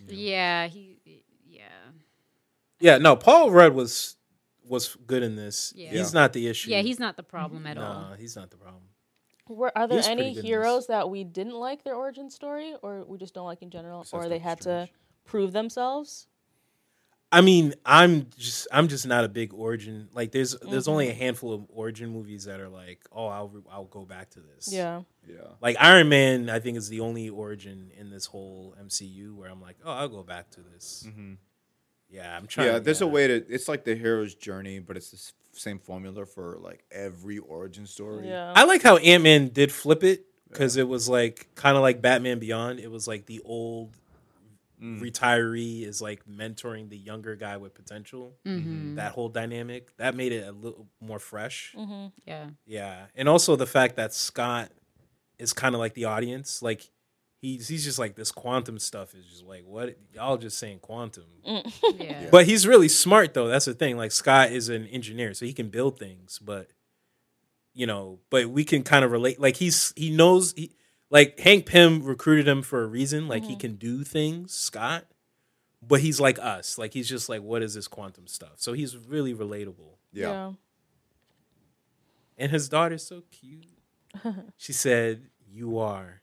Yeah, he. Yeah. Yeah, no, Paul Rudd was was good in this. Yeah. He's not the issue. Yeah, he's not the problem at all. he's not the problem. Were are there He's any heroes that we didn't like their origin story, or we just don't like in general, Besides or they had Strange. to prove themselves? I mean, I'm just I'm just not a big origin. Like there's there's only Mm-hmm. a handful of origin movies that are like, oh, I'll re- I'll go back to this. Yeah. Yeah. Like Iron Man, I think is the only origin in this whole MCU where I'm like, oh, I'll go back to this. Mhm. Yeah, I'm trying. Yeah, there's a way to. It's like the hero's journey, but it's the same formula for like every origin story. Yeah. I like how Ant Man did flip it because it was like kind of like Batman Beyond. It was like the old Mm. retiree is like mentoring the younger guy with potential. Mm-hmm. That whole dynamic that made it a little more fresh. hmm Yeah. Yeah, and also the fact that Scott is kind of like the audience, like he's he's just like this quantum stuff is just like what y'all just saying quantum, Yeah. but he's really smart though. That's the thing. Like Scott is an engineer, so he can build things, but you know, but we can kind of relate. Like he's he knows he like Hank Pym recruited him for a reason. Like he mm-hmm. can do things, Scott. But he's like us. Like he's just like, what is this quantum stuff? So he's really relatable. Yeah. And his daughter's so cute. she said, "You are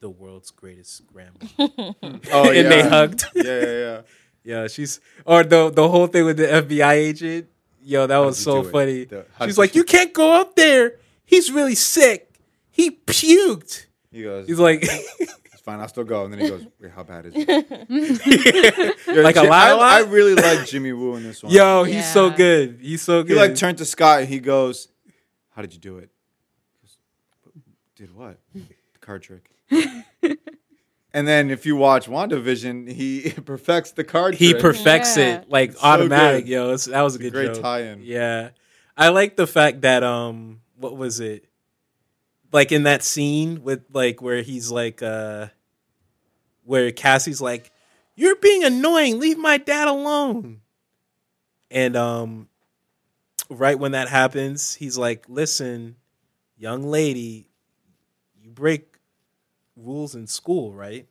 the world's greatest grandma." Oh and yeah. they hugged. yeah, yeah, yeah. yeah, she's or the the whole thing with the FBI agent. Yo, that was did you so funny. The- She's like, you- "You can't go up there. He's really sick. He puked." He goes, He's like, "It's fine, I'll still go." And then he goes, "Wait, how bad is it?" Yo, Like a Ji- lot, I, a lot? I really like Jimmy Woo in this one. "Yo, he's so Yeah. good. He's so he good." like turned to Scott and he goes, "How did you do it?" He goes, Did what? The card trick. and then if you watch WandaVision, he perfects the card he trick. perfects Yeah. it like It's so automatic. good. Yo, it's, that was a It's a good great joke. tie-in. Yeah, I like the fact that um, what was it? Like in that scene with like where he's like uh, where Cassie's like, "You're being annoying. Leave my dad alone." And um, right when that happens, he's like, "Listen, young lady, you break rules in school, right?"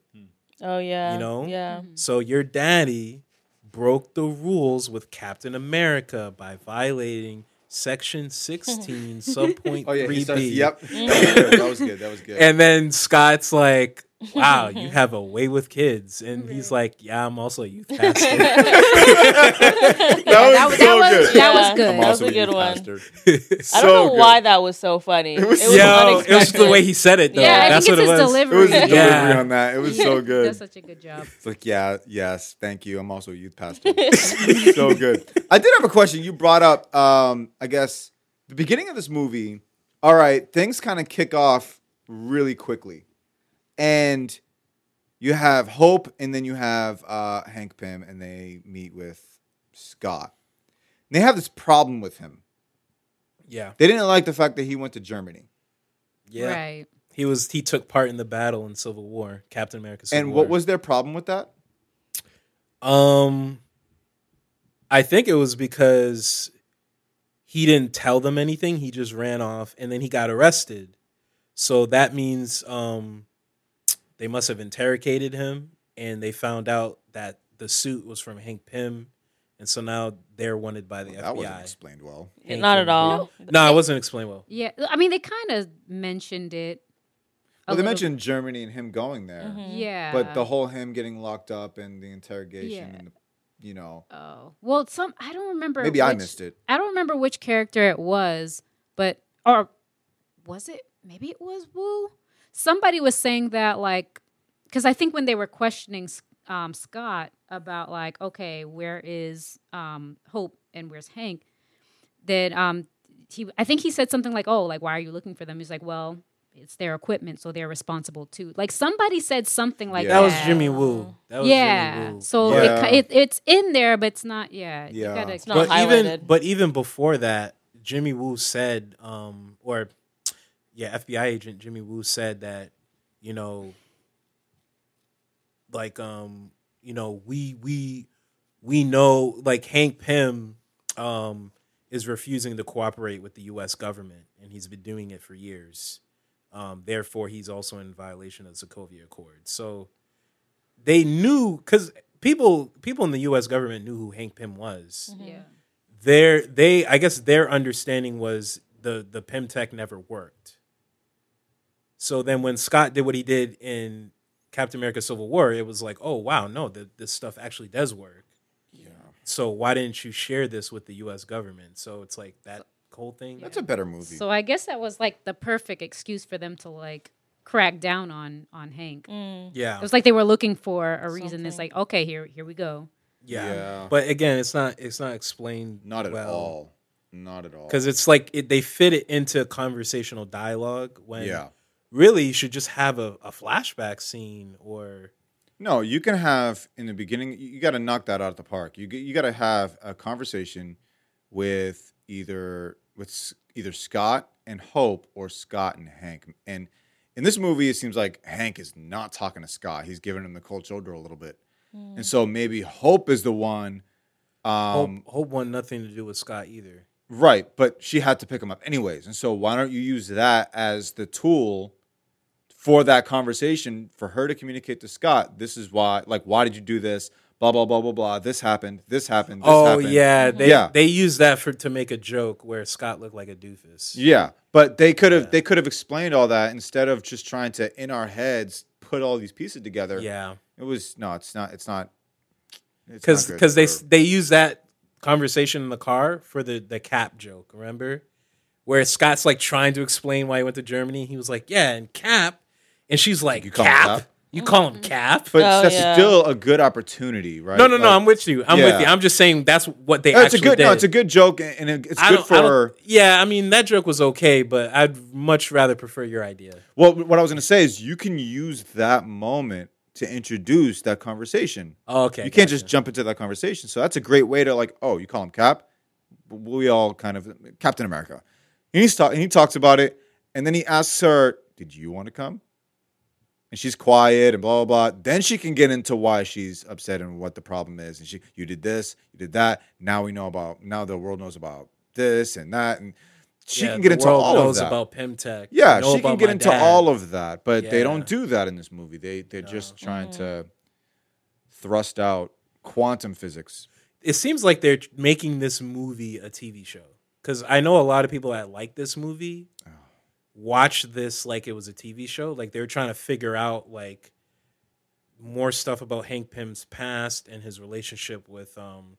Oh yeah. You know? Yeah. So your daddy broke the rules with Captain America by violating Section 16, subpoint Oh yeah, 3B. starts, yep. that was good. That was good. And then Scott's like, wow, you have a way with kids. And he's like, yeah, I'm also a youth pastor. that was that was- so that was- good. that was good. I'm That also was a good youth one. pastor. I don't know good. why that was so funny. It was was, so- Yo, it was the way he said it, though. Yeah, I That's think what it's it his was. It was the delivery Yeah. on that. It was so Does good. such a good job. It's like, yeah, yes, thank you. I'm also a youth pastor. so good. I did have a question. You brought up, um, I guess, the beginning of this movie. All right, things kind of kick off really quickly, and you have Hope, and then you have uh, Hank Pym, and they meet with Scott. And they have this problem with him. Yeah. They didn't like the fact that he went to Germany. Yeah. Right. He was he took part in the battle in Civil War, Captain America Civil and War. what was their problem with that? Um, I think it was because he didn't tell them anything. He just ran off, and then he got arrested. So that means um, they must have interrogated him, and they found out that the suit was from Hank Pym, and so now they're wanted by the That wasn't FBI. explained well. Hank Not at all. No, it wasn't explained well. Yeah. I mean, they kind of mentioned it. Well, they little- mentioned Germany and him going there. Mm-hmm. Yeah. But the whole him getting locked up and the interrogation, Yeah. and the, you know, Oh well, some I don't remember. maybe I missed it. I don't remember which character it was, but or was it? Maybe it was Woo. Somebody was saying that like because I think when they were questioning um, Scott about like, okay, where is um, Hope and where's Hank? That um, he I think he said something like, oh, like why are you looking for them? He's like, well. It's their equipment, so they're responsible too. Like somebody said something like Yeah. That that. was Jimmy Woo. That was yeah. Jimmy Woo. So Yeah. It, it it's in there, but it's not. Yeah. You Yeah. gotta, It's not but even but even before that, Jimmy Woo said, um, or yeah, FBI agent Jimmy Woo said that, you know, like um, you know, we we we know like Hank Pym um is refusing to cooperate with the US government and he's been doing it for years. Um, therefore he's also in violation of the Sokovia Accord. So they knew cuz people people in the US government knew who Hank Pym was yeah. their they I guess their understanding was the the Pym tech never worked. So then when Scott did what he did in Captain America Civil War, it was like, oh wow, no, the, this stuff actually does work. Yeah. So why didn't you share this with the U.S. government? So it's like that whole thing. That's a better movie. So I guess that was like the perfect excuse for them to like crack down on on Hank. Mm. yeah, It was like they were looking for a reason. It's like, okay, here here we go. yeah, Yeah. But again, it's not it's not explained Not at well. all. Not at all. because it's like it, they fit it into conversational dialogue when yeah. Really you should just have a, a flashback scene or No, you can have in the beginning. You, you got to knock that out of the park. You you got to have a conversation with either with either Scott and Hope or Scott and Hank. And in this movie, it seems like Hank is not talking to Scott. He's giving him the cold shoulder a little bit, and so maybe Hope is the one. Um, hope, hope want nothing to do with Scott either. Right, but she had to pick him up anyways. And so why don't you use that as the tool for that conversation for her to communicate to Scott, this is why like why did you do this? Blah blah blah blah blah. This happened. This happened. This oh happened. yeah, they Yeah. they use that for to make a joke where Scott looked like a doofus. Yeah. But they could have Yeah. they could have explained all that instead of just trying to in our heads put all these pieces together. yeah, It was no, it's not it's not because because they they use that conversation in the car for the the cap joke. Remember where Scott's like trying to explain why he went to Germany. He was like, yeah, and Cap, and she's like, You call him Cap. Cap? You call him mm-hmm. Cap? but Oh, that's yeah. still a good opportunity, right? no, no, no. I'm with you. I'm Yeah. with you. I'm just saying that's what they No, it's a good did. no, it's a good joke and it's I good don't- I for yeah, I mean that joke was okay, but I'd much rather prefer your idea. Well, what I was going to say is you can use that moment to introduce that conversation. Oh, okay, You can't gotcha. just jump into that conversation. So that's a great way to like, oh, you call him Cap. We all kind of Captain America. And he's talk, and he talks about it, and then he asks her, "Did you want to come?" And she's quiet and blah blah blah. Then she can get into why she's upset and what the problem is. And she, you did this, you did that. Now we know about. Now the world knows about this and that, and she Yeah, can get the into world all of knows that. about Pym Tech. Yeah, know she can get into dad. all of that, but they don't do that in this movie. They they're just trying to mm-hmm. thrust out quantum physics. It seems like they're making this movie a TV show because I know a lot of people that like this movie Oh. Watch this like it was a TV show. Like they're trying to figure out like more stuff about Hank Pym's past and his relationship with um,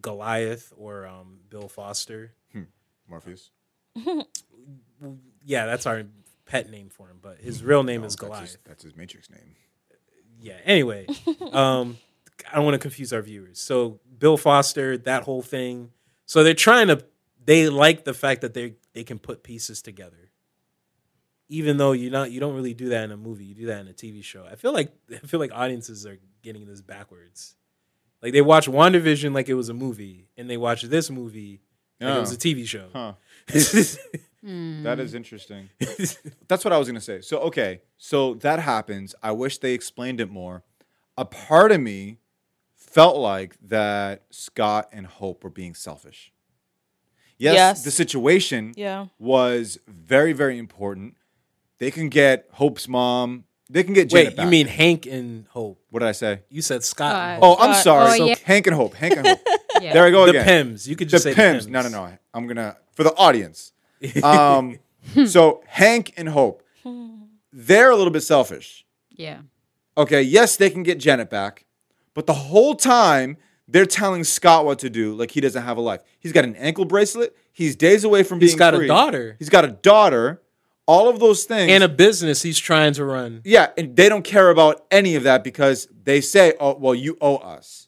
Goliath or um, Bill Foster. Morpheus. Yeah, that's our pet name for him, but his real name No, is that's Goliath. his, that's his Matrix name. yeah. Anyway, um, I don't want to confuse our viewers. So Bill Foster, that whole thing. So they're trying to. They like the fact that they they can put pieces together, even though you not you don't really do that in a movie. You do that in a TV show. I feel like I feel like audiences are getting this backwards. Like they watch WandaVision like it was a movie, and they watch this movie like it was Oh. a TV show. Huh. Hmm. That is interesting. That's what I was gonna say. So okay, so that happens. I wish they explained it more. A part of me felt like that Scott and Hope were being selfish. Yes, Yes. the situation Yeah. was very, very important. They can get Hope's mom. They can get Janet Wait, you mean Hank and Hope? what did I say? You said Scott. and Uh, Hope. Oh, I'm Scott- sorry. oh, yeah. Hank and Hope. Hank and Hope. Yeah. There I go the again. Pyms. You could the just say Pyms. the No, no, no. I'm gonna for the audience. Um, so Hank and Hope, they're a little bit selfish. yeah. Okay, yes, they can get Janet back, but the whole time they're telling Scott what to do, like he doesn't have a life. He's got an ankle bracelet. He's days away from being. He's got a free. daughter. He's got a daughter. All of those things. and a business he's trying to run. Yeah, and they don't care about any of that because they say, "Oh, well, you owe us,"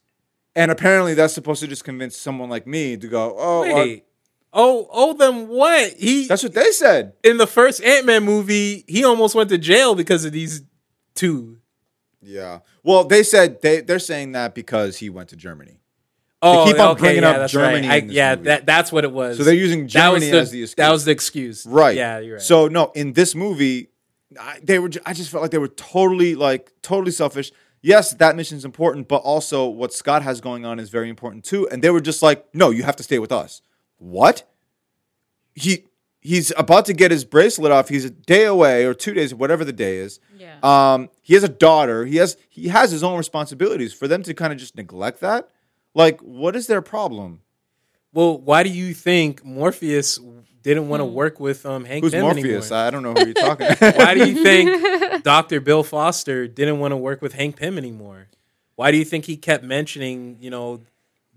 and apparently that's supposed to just convince someone like me to go, "Oh, Wait. Oh, oh them what? He that's what they said." in the first Ant Man movie, he almost went to jail because of these two. Yeah. Well, they said they they're saying that because he went to Germany, Oh, they keep on okay, bringing yeah, up that's Germany Right. I, in this yeah, movie. that that's what it was. so they're using that was Germany the, as the excuse. That was the excuse. right. Yeah, you're right. So no, in this movie, I, they were. I just felt like they were totally like totally selfish. Yes, that mission is important, but also what Scott has going on is very important too. And they were just like, "No, you have to stay with us." What? He he's about to get his bracelet off. He's a day away or two days, whatever the day is. Yeah. Um, he has a daughter. He has he has his own responsibilities. For them to kind of just neglect that, like, what is their problem? Well, why do you think Morpheus didn't want to work with um Hank Who's Pym Morpheus? anymore? I don't know who you're talking. why do you think Dr. Bill Foster didn't want to work with Hank Pym anymore? Why do you think he kept mentioning, you know,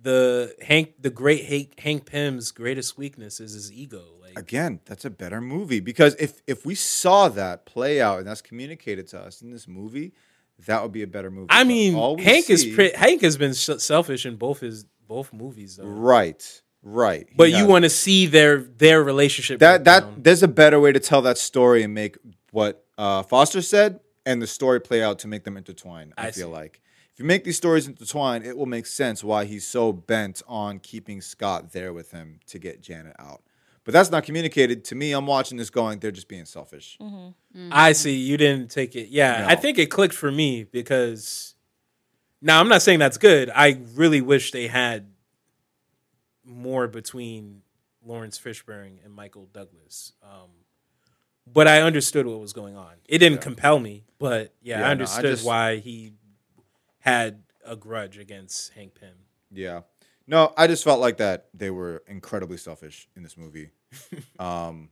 the Hank, the great Hank, Hank Pym's greatest weakness is his ego? Like, Again, that's a better movie because if if we saw that play out and that's communicated to us in this movie, that would be a better movie. I But mean, Hank is see- pre- Hank has been sh- selfish in both his both movies, though. right, right. But you want to see their their relationship. that break down. that there's a better way to tell that story and make what uh, Foster said and the story play out to make them intertwine. I, I feel see. like if you make these stories intertwine, it will make sense why he's so bent on keeping Scott there with him to get Janet out. But that's not communicated to me. I'm watching this going, they're just being selfish. I see. You didn't take it. Yeah, No. I think it clicked for me because. Now I'm not saying that's good. I really wish they had more between Laurence Fishburne and Michael Douglas. Um, but I understood what was going on. It didn't compel me, but yeah, Yeah, no, I I understood just- why he had a grudge against Hank Pym. Yeah. No, I just felt like that they were incredibly selfish in this movie. um,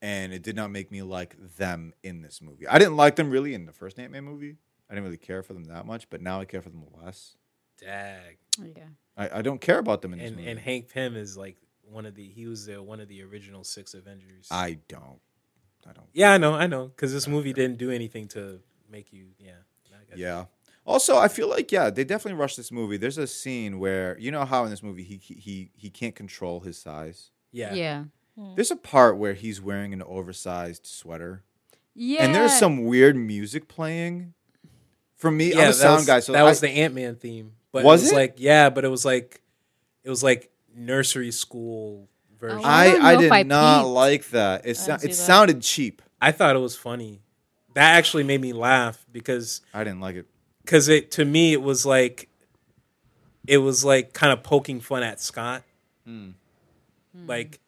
and it did not make me like them in this movie. I didn't like them really in the first Ant Man movie. I didn't really care for them that much, but now I care for them less. Dag. Yeah. I, I don't care about them in this And movie. and Hank Pym is like one of the he was the one of the original six Avengers. I don't. I don't. Yeah, I know, I know, because this movie didn't do anything to make you. Yeah, I got you. Yeah. Also, I feel like yeah, they definitely rushed this movie. There's a scene where you know how in this movie he he he can't control his size. yeah, Yeah. Hmm. There's a part where he's wearing an oversized sweater. Yeah. and there's some weird music playing. For me, Yeah, I'm a that sound was, guy, so that I- was the Ant Man theme. But Was it was it? like yeah, but it was like it was like nursery school version. Oh, I I I did I not peeped. like that. It sou- it that. sounded cheap. I thought it was funny. That actually made me laugh because I didn't like it. Because it to me it was like it was like kind of poking fun at Scott. Hmm. Like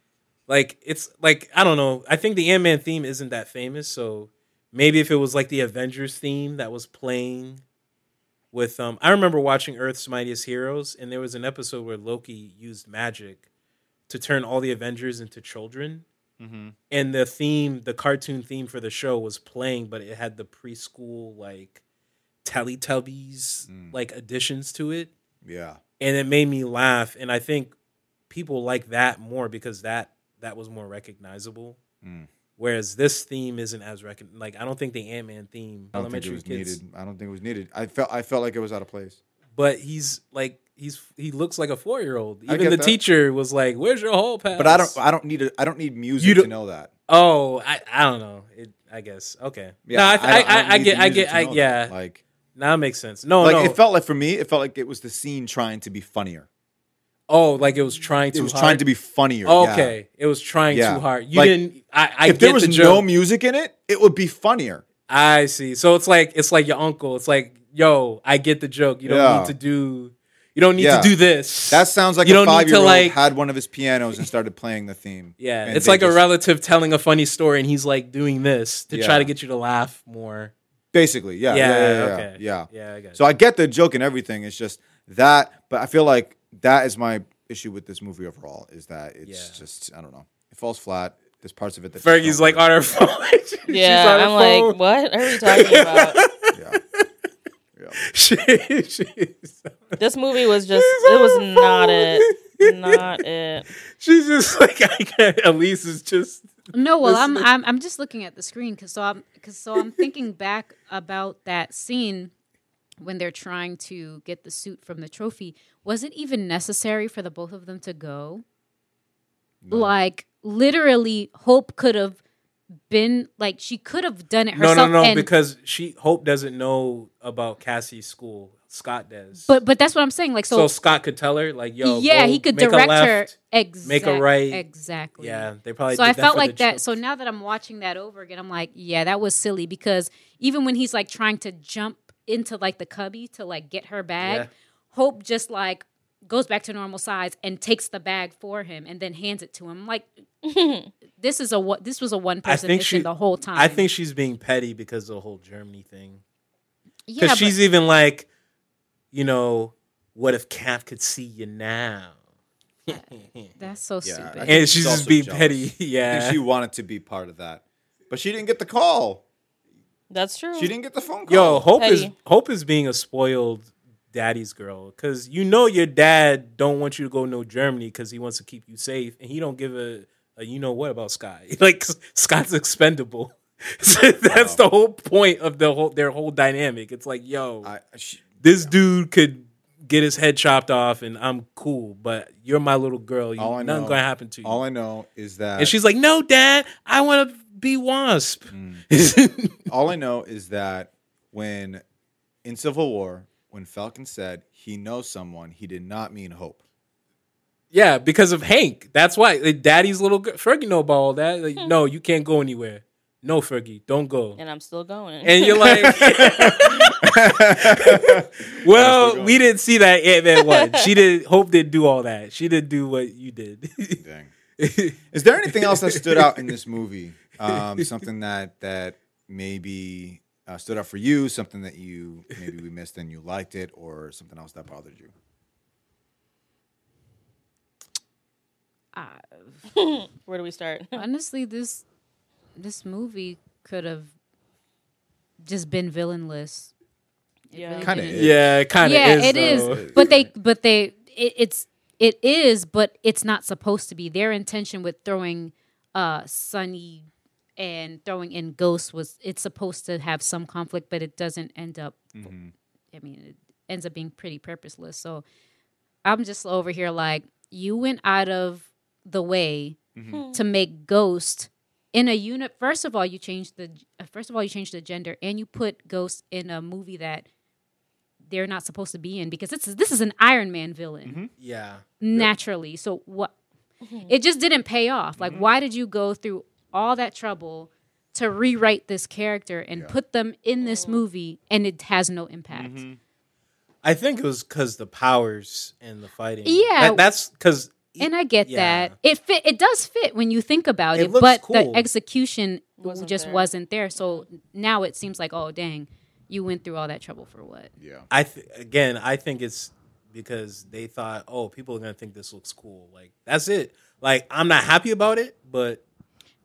like it's like I don't know. I think the Ant Man theme isn't that famous, so maybe if it was like the Avengers theme that was playing with um I remember watching Earth's Mightiest Heroes and there was an episode where Loki used magic to turn all the Avengers into children. And the theme, the cartoon theme for the show was playing, but it had the preschool like Teletubbies like additions to it, Yeah, and it made me laugh. And I think people like that more because that that was more recognizable. Mm. Whereas this theme isn't as recon like I don't think the Ant Man theme I don't think it elementary was kids, needed. I don't think it was needed. I felt I felt like it was out of place. but he's like he's he looks like a four year old. Even the that. teacher was like, "Where's your whole pass?" But I don't. I don't need. A, I don't need music You to don't- know that. Oh, I I don't know. It I guess okay. Yeah, no, I I, don't- I, I, get I get I yeah. that. Like, Now it makes sense. No, like no. it felt like for me, it felt like it was the scene trying to be funnier. oh, like it was trying too It was hard. trying to be funnier. Oh, yeah. okay, it was trying Yeah. too hard. You Like, didn't. I, I if there was the no music in it, it would be funnier. I see. So it's like it's like your uncle. It's like, yo, I get the joke. You don't Yeah. need to do. You don't need to do this. That sounds like You a don't need to, five year old like- had one of his pianos and started playing the theme. yeah. It's like a relative telling a funny story, and he's like doing this to try to get you to laugh more. Basically, yeah, Yeah. yeah, yeah, yeah, okay. yeah. Yeah. I got So I get the joke and everything. It's just that, but I feel like that is my issue with this movie overall. Is that it's Yeah. just I don't know. It falls flat. There's parts of it that just Fergie's don't like work. on her phone. She's Yeah, on her I'm phone. like, what are we talking about? yeah. yeah. She- she's, this movie was just, it was not it. Not it. she's just like I can't. Elise is just No, well, I'm, I'm I'm just looking at the screen because so I'm because so I'm thinking back about that scene when they're trying to get the suit from the trophy. Was it even necessary for the both of them to go? Like literally, Hope could have been like she could have done it no, herself. no, no. and, because she Hope doesn't know about Cassie's school. Scott does. but but that's what I'm saying. Like so, so, Scott could tell her like, yo, yeah, go he could direct her exactly. make a right. Exactly. Yeah, they probably. so I felt like that. So now that I'm watching that over again, I'm like, yeah, that was silly because even when he's like trying to jump into like the cubby to like get her bag, Yeah. Hope just like goes back to normal size and takes the bag for him and then hands it to him. Like this is a what this was a one person think mission she- the whole time. I think she's being petty because of the whole Germany thing. yeah, Because but- she's even like, you know, what if Cap could see you now? Uh, that's so Yeah, stupid. And she's she's just being jealous. petty. Yeah. she wanted to be part of that, but she didn't get the call. That's true. She didn't get the phone call. Yo, Hope is Hope is being a spoiled daddy's girl because you know your dad don't want you to go no Germany because he wants to keep you safe and he don't give a, a you know what about Sky like Scott's expendable. So that's the whole point of the whole their whole dynamic. It's like yo, I, she, this dude could get his head chopped off and I'm cool, but you're my little girl. You, All I nothing know- gonna happen to you. all I know is that and she's like, no, dad, I want to be Wasp. Mm. all I know is that when in Civil War, when Falcon said he knows someone, he did not mean Hope. Yeah, because of Hank. That's why like, Daddy's little girl. Fergie know about all that. Like, no, you can't go anywhere. No, Fergie, don't go. and I'm still going. And you're like, well, we didn't see that Ant Man one. She did. Hope did do all that. She didn't do what you did. Dang. Is there anything else that stood out in this movie? Um, something that that maybe uh, stood out for you? Something that you maybe we missed and you liked it, or something else that bothered you? Where do we start? Honestly, this this movie could have just been villainless. It Yeah. really Kinda yeah, kind of yeah, is. it though. is. But they, but they, it, it's it is, but it's not supposed to be. Their intention with throwing uh Sonny and throwing in ghosts was it's supposed to have some conflict, but it doesn't end up. Mm-hmm. I mean, it ends up being pretty purposeless. So I'm just over here like you went out of the way mm-hmm. hmm. to make Ghost in a unit. First of all, you changed the uh, first of all you changed the gender, and you put Ghost in a movie that they're not supposed to be in because this is this is an Iron Man villain mm-hmm. Yeah. naturally. So what? It just didn't pay off. Like, why did you go through all that trouble to rewrite this character and put them in this oh. movie, and it has no impact? Mm-hmm. I think it was because the powers and the fighting. Yeah. That- that's because. And I get Yeah. that it fit. It does fit when you think about It it, looks but cool. the execution Wasn't just there. wasn't there. So now it seems like, oh dang, you went through all that trouble for what? Yeah. I th- again, I think it's because they thought, oh, people are gonna think this looks cool. Like that's it. Like I'm not happy about it, but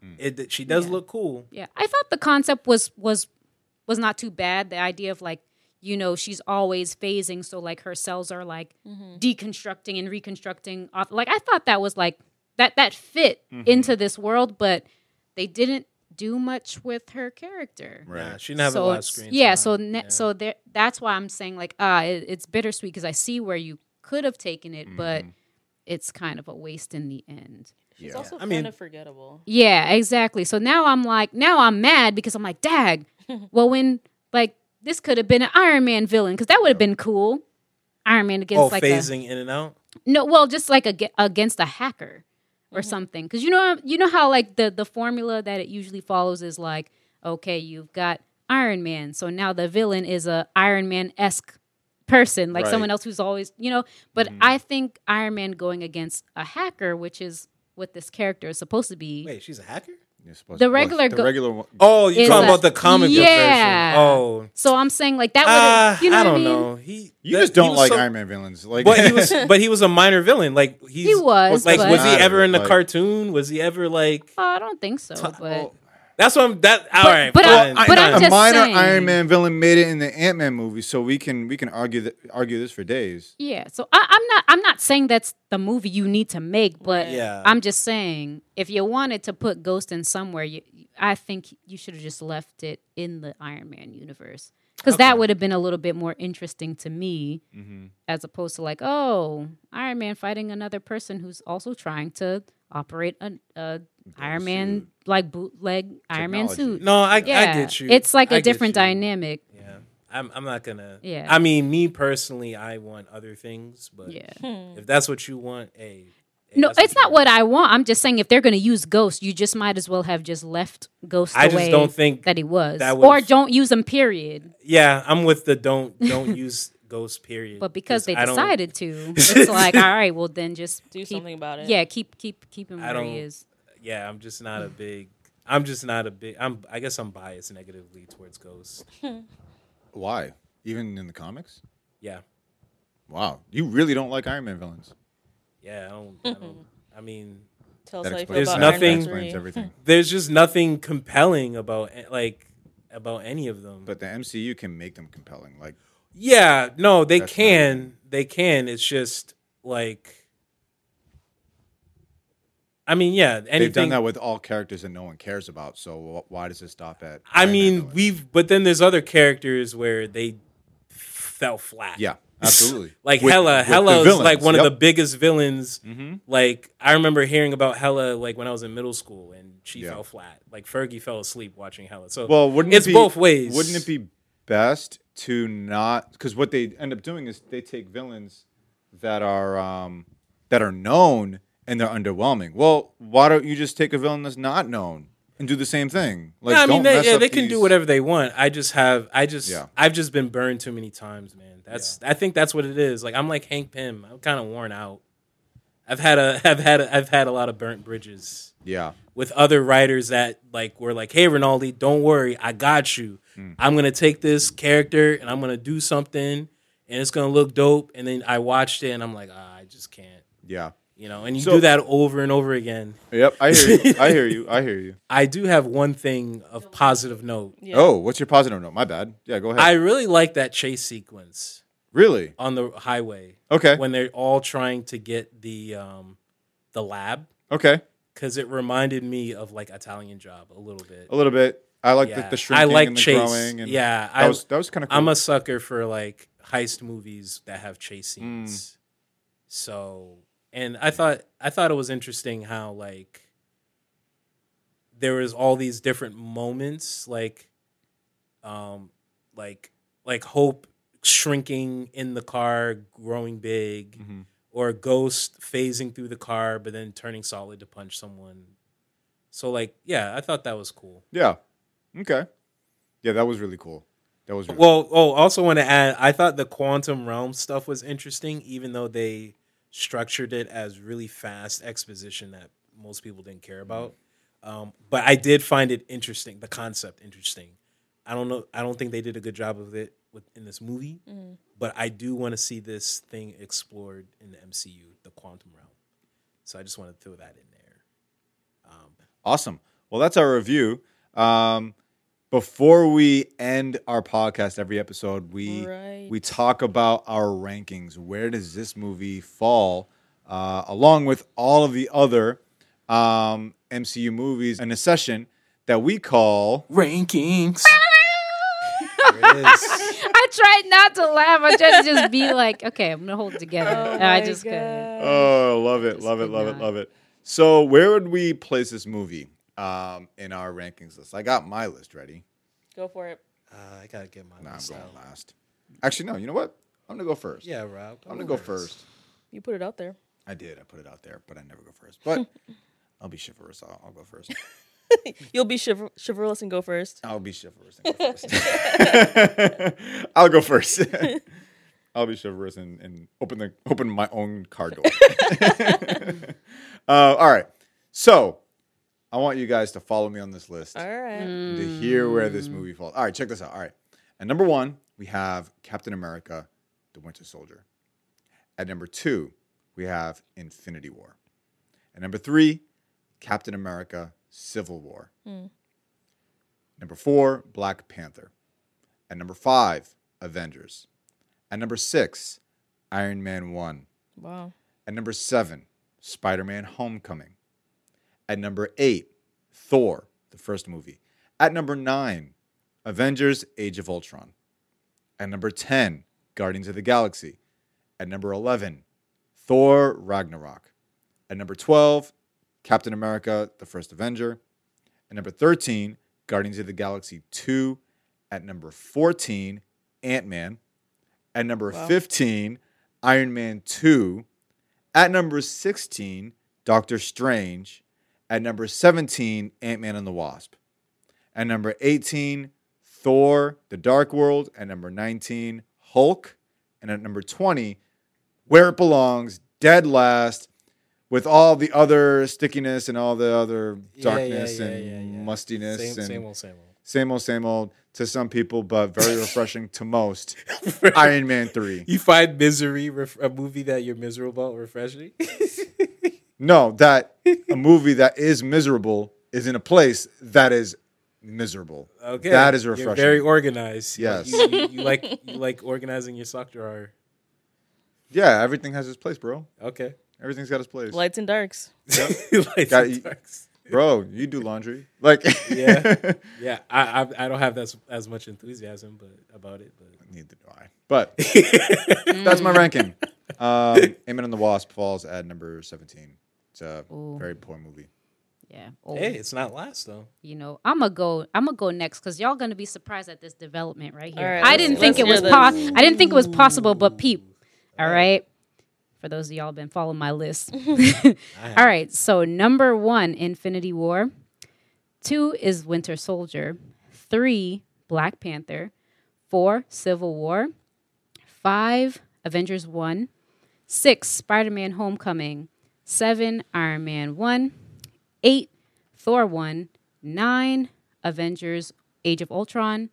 Mm. it she does Yeah. look cool. Yeah, I thought the concept was was was not too bad. The idea of like you know she's always phasing, so like her cells are like mm-hmm. deconstructing and reconstructing off. Like I thought that was like that that fit mm-hmm. into this world, but they didn't do much with her character. Right. Yeah, she didn't have so a lot of it's- screen. yeah, time. so ne- so there. That's why I'm saying like ah, it, it's bittersweet because I see where you could have taken it, but mm-hmm. it's kind of a waste in the end. She's Yeah. also I kind mean- of forgettable. Yeah, exactly. So now I'm like, now I'm mad because I'm like, dag. well, when like this could have been an Iron Man villain because that would have been cool. Iron Man against oh, like a, phasing in and out. no, well, just like a, against a hacker or mm-hmm. something. Because you know, you know how like the the formula that it usually follows is like, okay, you've got Iron Man, so now the villain is a Iron Man esque person, like Right. someone else who's always, you know. But mm-hmm. I think Iron Man going against a hacker, which is what this character is supposed to be. Wait, she's a hacker. You're supposed The well, regular the go- regular one. Oh, you Is talking a- about the comic book Yeah. version? Oh, So I'm saying like that would, ah, you know I what I don't mean? know. He You that- just he don't was like so- Iron Man villains. Like, But he was, but he was a minor villain. Like he's, He was, Like, but- was he ever in the Like- cartoon? Was he ever like? Oh, I don't think so, but well, That's what I'm. That all right. but I- fine, but fine. I'm a minor saying. Iron Man villain made it in the Ant Man movie, so we can we can argue that argue this for days. yeah. So I, I'm not I'm not saying that's the movie you need to make, but Yeah. I'm just saying if you wanted to put Ghost in somewhere, you, I think you should have just left it in the Iron Man universe because that would have been a little bit more interesting to me, Mm-hmm. as opposed to like, oh, Iron Man fighting another person who's also trying to operate a, a Iron Man like bootleg Iron Man suit. No, I, yeah, I get you. It's like I a get different you. dynamic. Yeah, I'm. I'm not gonna. Yeah. I mean, me personally, I want other things, but Yeah. if that's what you want, hey. hey, No, it's not what I want. I'm just saying if they're going to use Ghost, you just might as well have just left Ghost I the just way don't think that he was, that or don't use him. Period. Yeah, I'm with the don't don't use ghost period. But because they decided to, it's like all right, well then just Do keep- something about it. Yeah, keep keep keep him I where he don't- is. Yeah, I'm just not a big. I'm just not a big. I'm. I guess I'm biased negatively towards ghosts. Why? Even in the comics? Yeah, Wow, you really don't. Like Iron Man villains. Yeah, I, don't, I mean, Tell us That how you explains, feel There's about that Iron nothing- Man explains 3. everything. there's just nothing compelling about eh, like about any of them. But the MCU can make them compelling. Like yeah, no, they That's not can. They can. It's just like. I mean, yeah. Anything, they've done that with all characters that no one cares about. So why does it stop at? I Iron mean, we've. But then there's other characters where they fell flat. yeah, absolutely. Like With- Hela, with Hela is like one of the biggest villains. Mhm. Like I remember hearing about Hela like when I was in middle school, and she Yeah. fell flat. Like Fergie fell asleep watching Hela. So Well, wouldn't it's it be, both ways. Wouldn't it be best to not? Because what they end up doing is they take villains that are um, that are known and they're underwhelming. Well, why don't you just take a villain that's not known and do the same thing? Like, No, I mean, don't they, mess yeah, up they can do whatever they want. I just have, I just, Yeah. I've just been burned too many times, man. That's, I think that's what it is. Like I'm like Hank Pym. I'm kind of worn out. I've had a, I've had, a, I've had a lot of burnt bridges Yeah, with other writers that like were like, "Hey, Rinaldi, don't worry, I got you. Hmm. I'm gonna take this character and I'm gonna do something, and it's gonna look dope." And then I watched it and I'm like, ah, "I just can't," yeah. You know. And you So- do that over and over again. Yep, I hear you. I hear you. I hear you. I do have one thing of positive note. Yeah. Oh, what's your positive note? My bad. Yeah, go ahead. I really like that chase sequence really? on the highway Okay. when they're all trying to get the um the lab Okay. because it reminded me of like Italian Job a little bit. A little bit. I like Yeah. the, the shrinking I like and the chase. growing. And yeah, that I was that was kind of cool. I'm a sucker for like heist movies that have chase Mm. scenes. So, and I thought I thought it was interesting how like there was all these different moments like um like like hope shrinking in the car growing big Mhm. or ghost phasing through the car but then turning solid to punch someone so like yeah i thought that was cool yeah. Okay. Yeah, that was really cool. That was really Well, oh, also want to add, I thought the quantum realm stuff was interesting, even though they structured it as really fast exposition that most people didn't care about. Um, but I did find it interesting, the concept interesting. I don't know, I don't think they did a good job of it with, in this movie, but I do want to see this thing explored in the MCU, the quantum realm. So I just want to throw that in there. Um, Awesome. Well, that's our review. Um, before we end our podcast every episode, we Right. we talk about our rankings. Where does this movie fall, uh, along with all of the other um, MCU movies, in a session that we call rankings. there it is. I tried not to laugh. I tried to just be like, okay, I'm gonna hold it together. Oh and I my just couldn't. Oh, love it, love it, could love it, love it. So, where would we place this movie um, in our rankings list? I got my list ready. Go for it. Uh, I gotta get my Nah, I'm going out. last. Actually, no. You know what? I'm gonna go first. Yeah, Rob. I'm gonna go first. You put it out there. I did. I put it out there, but I never go first. But I'll be chivalrous. I'll, I'll go first. You'll be chiv- chivalrous and go first. I'll be chivalrous and go first. I'll go first. I'll be chivalrous and, and open the open my own car door. uh, all right. So I want you guys to follow me on this list All right. to hear where this mm. movie falls. All right, check this out. All right. At number one, we have Captain America, the Winter Soldier. At number two, we have Infinity War. At number three, Captain America, Civil War. Hmm. Number four, Black Panther. At number five, Avengers. At number six, Iron Man 1. Wow. At number seven, Spider Man Homecoming. At number eight, Thor, the first movie. At number nine, Avengers Age of Ultron. At number 10, Guardians of the Galaxy. At number 11, Thor Ragnarok. At number 12, Captain America, the first Avenger. At number 13, Guardians of the Galaxy 2. At number 14, Ant Man. At number Wow. 15, Iron Man 2. At number 16, Doctor Strange. At number 17, Ant Man and the Wasp. At number 18, Thor, The Dark World. At number 19, Hulk. And at number 20, Where It Belongs, Dead Last, with all the other stickiness and all the other Yeah, yeah, darkness yeah, and yeah, yeah. mustiness Same, and same old, same old. same old, same old to some people, but very refreshing to most. Iron Man 3. You find misery, ref- a movie that you're miserable about, refreshing? No, that a movie that is miserable is in a place that is miserable. Okay, That is You're refreshing. very organized. Yes. you, you, you like you like organizing your sock drawer. yeah, everything has its place, bro. Okay, Everything's got its place. Lights and darks. Lights Got and you- darks. bro, you do laundry. Like Yeah. Yeah, I, I I don't have as as much enthusiasm, but about it. But Neither do I. But that's my ranking. Um, Ant-Man and the Wasp falls at number 17. It's a Ooh. very poor movie. Yeah. Oh, hey, it's not last though. you know, I'm gonna go. I'm gonna go next because y'all gonna be surprised at this development right here. All right, I didn't think it was hear po- I didn't think it was possible, but peep. All right. For those of y'all been following my list. All right. So number one, Infinity War. Two is Winter Soldier. Three, Black Panther. Four, Civil War. Five, Avengers One. Six, Spider Man Homecoming. Seven, Iron Man One. Eight, Thor 1, 9, Avengers Age of Ultron,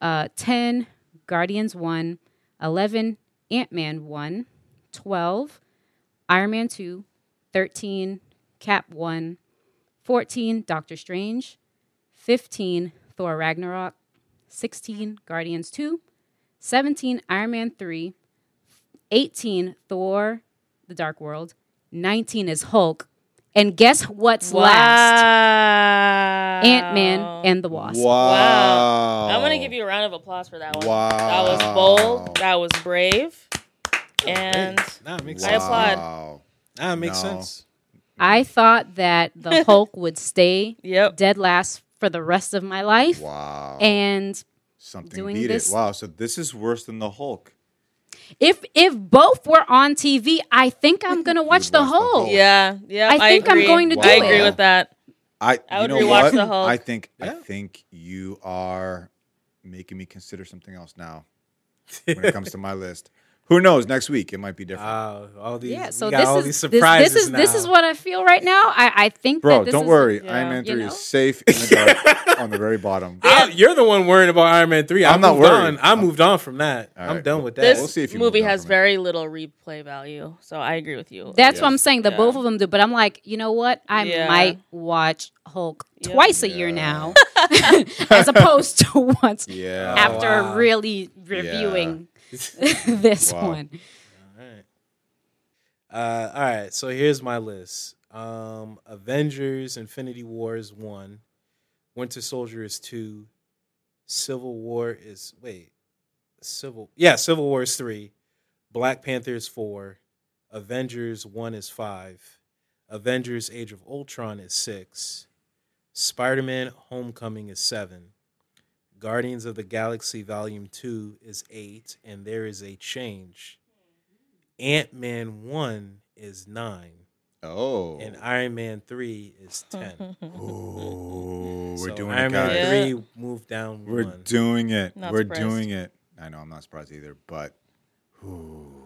uh, 10, Guardians 1, 11, Ant Man 1, 12, Iron Man 2, 13, Cap 1, 14, Doctor Strange, 15, Thor Ragnarok, 16, Guardians 2, 17, Iron Man 3, 18, Thor The Dark World, 19 is Hulk, and guess what's last? Ant Man and the Wasp. Wow. I'm gonna give you a round of applause for that one. Wow. That was bold. That was brave. And Nah, it makes I sense. applaud. Wow. Nah, it makes No. sense. I thought that the Hulk would stay yep. dead last for the rest of my life. Wow. And Something doing beat this- it. Wow. So this is worse than the Hulk. If if both were on TV, I think I'm gonna watch the watch the Hulk. Hulk. Yeah. Yeah. I think I'm going to do it. I it. agree with that. I, I you would know rewatch what? the Hulk. I think I think you are making me consider something else now when it comes to my list. Who knows? Next week it might be different. Wow, all these Yeah, we so got this all is these this, surprises this is this is what I feel right now. I, I think Bro, that this don't is- worry. yeah, Iron Man you 3 know? is safe in the dark on the very bottom. I- you're the one worrying about Iron Man three. I I'm not worried. On. I moved on from that. All I'm done well, with that. This We'll see if you movie has from it. very little replay value, so I agree with you. That's Yeah. what I'm saying. That Yeah. both of them do. But I'm like, you know what? I Yeah. might watch Hulk Yep. twice a year now, as opposed to once Yeah. after oh, wow. really reviewing this Wow. one. All right. Uh, all right. So here's my list. Um, Avengers: Infinity War is one. Winter Soldier is two. Civil War is wait. Civil yeah, Civil War is three. Black Panther is four. Avengers one is five. Avengers: Age of Ultron is six. Spider-Man: Homecoming is seven. Guardians of the Galaxy Volume 2 is 8, and there is a change. Ant Man 1 is 9, Oh. and Iron Man 3 is 10. Ooh, we're So doing Iron it, Man guys. Yeah. 3 moved down We're one. doing it. Not we're surprised. doing it. I know I'm not surprised either, but ooh.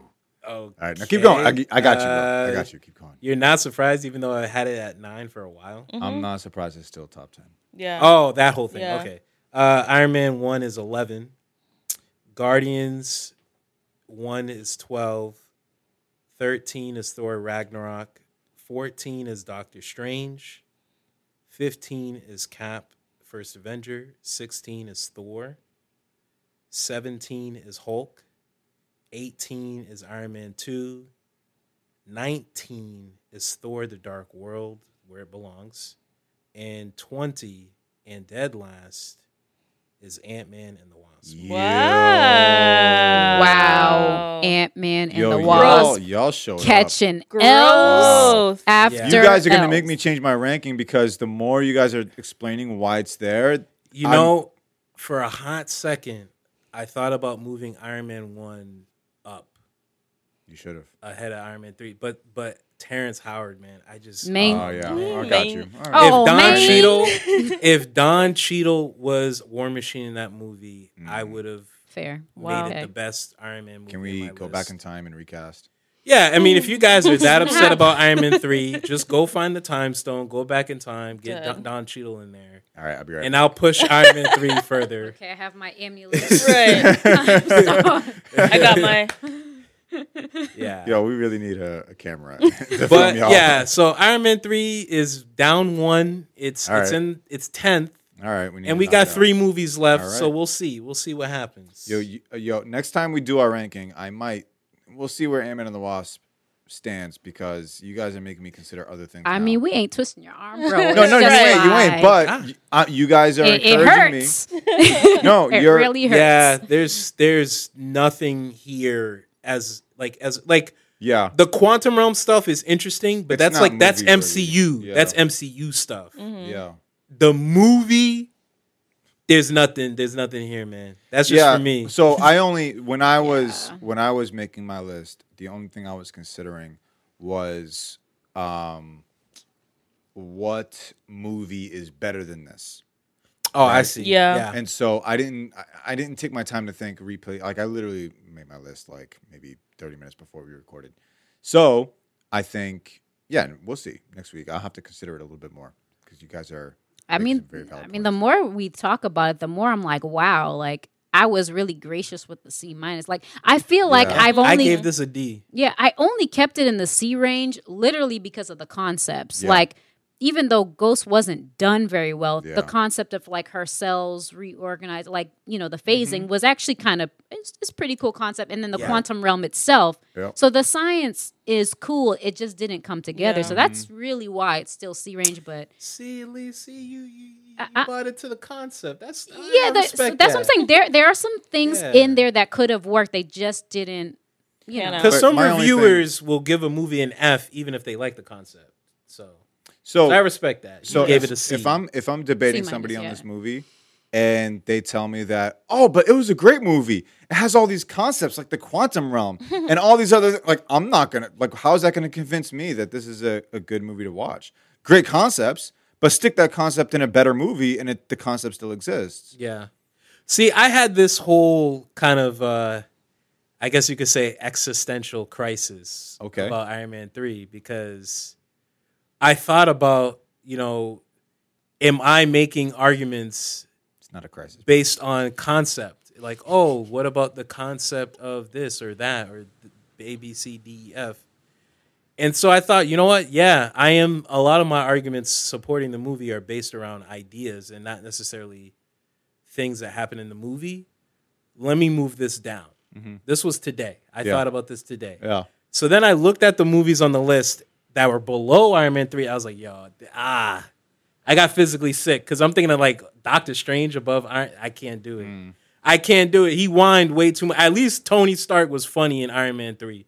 Oh, All right, now keep going. I got you, bro. I Uh, got you. Keep going. You're not surprised, even though I had it at 9 for a while? I'm not surprised it's still top 10. Yeah. Oh, that whole thing. Yeah. Okay. Uh, Iron Man 1 is 11. Guardians 1 is 12. 13 is Thor Ragnarok. 14 is Doctor Strange. 15 is Cap, First Avenger. 16 is Thor. 17 is Hulk. 18 is Iron Man 2. 19 is Thor the Dark World, where it belongs. And 20 and dead last is Ant Man and the Wasp. Wow. Wow, Ant Man and Yo, the y'all, Wasp y'all showed up. catching Gross. L's after. Yeah. You guys are going to make me change my ranking because the more you guys are explaining why it's there, You I'm- know, for a hot second, I thought about moving Iron Man 1 up you should have. ahead of Iron Man 3, but but Terrence Howard, man, I just Main- Oh, yeah. I got you. All right. Oh, if Don man. Cheadle, if Don Cheadle was War Machine in that movie, I Mm. would have Fair. Wow. made it the best Iron Man movie. Can in we my go list. back in time and recast? Yeah, I mean, if you guys are that upset about Iron Man three, just go find the time stone, go back in time, get Don, Don Cheadle in there, All right, I'll be right. and I'll push Iron Man three further. Okay, I have my amulet. Right. I got my. Yeah, Yo, we really need a, a camera. but yeah, so Iron Man three is down one. It's All it's right. in it's tenth, All right, we need and we got it three movies left. All So we'll see. We'll see what happens. Yo, you, yo, next time we do our ranking, I might. We'll see where Ant Man and the Wasp stands because you guys are making me consider other things. I now. mean, we ain't twisting your arm, bro. no, no, you ain't, you ain't. But Ah. y- uh, you guys are it, it encouraging hurts. me. No, it you're really hurts. yeah, there's there's nothing here as like as like yeah. the quantum realm stuff is interesting, but It's that's like that's MCU. worthy. Yeah. That's MCU stuff. Yeah. The movie, there's nothing. There's nothing here, man. That's just yeah. for me. So I only when I was Yeah. when I was making my list, the only thing I was considering was um what movie is better than this. Oh, I see. Yeah. yeah. And so I didn't I, I didn't take my time to think replay like I literally made my list like maybe 30 minutes before we recorded. So I think yeah, we'll see next week. I'll have to consider it a little bit more because you guys are I mean, some very valid I mean, the more we talk about it, the more I'm like, wow, like I was really gracious with the C minus. Like I feel like Yeah. I've only I only gave this a D. Yeah, I only kept it in the C range literally because of the concepts. Yeah. Like, even though Ghost wasn't done very well, Yeah. the concept of like her cells reorganized, like, you know, the Mm-hmm. phasing was actually kind of, it's, it's a pretty cool concept. And then the Yeah. quantum realm itself. Yep. So the science is cool. It just didn't come together. Yeah. So that's really why it's still C range. But See, at least see you you, you I- I- bought into the concept. That's I yeah, that, so that's that. what I'm saying. There, there are some things Yeah. in there that could have worked. They just didn't, you know. Because some my thing- reviewers will give a movie an F even if they like the concept. So, so I respect that. So you gave if, it a C. if I'm if I'm debating C minus, somebody on yeah. this movie and they tell me that oh but it was a great movie it has all these concepts like the quantum realm and all these other like I'm not gonna like how is that gonna convince me that this is a, a good movie to watch great concepts but stick that concept in a better movie and it, the concept still exists Yeah. See, I had this whole kind of uh I guess you could say existential crisis Okay. about Iron Man 3 because I thought about, you know, am I making arguments it's not a crisis based on concept? Like, oh, what about the concept of this or that or A B C D E F? And so I thought, you know what? Yeah, I am a lot of my arguments supporting the movie are based around ideas and not necessarily things that happen in the movie. Let me move this down. Mm-hmm. This was today. I Yeah. thought about this today. yeah So then I looked at the movies on the list that were below Iron Man 3. I was like, yo, ah, I got physically sick because I'm thinking of like Doctor Strange above Iron. I can't do it. I can't do it. He whined way too much. At least Tony Stark was funny in Iron Man 3.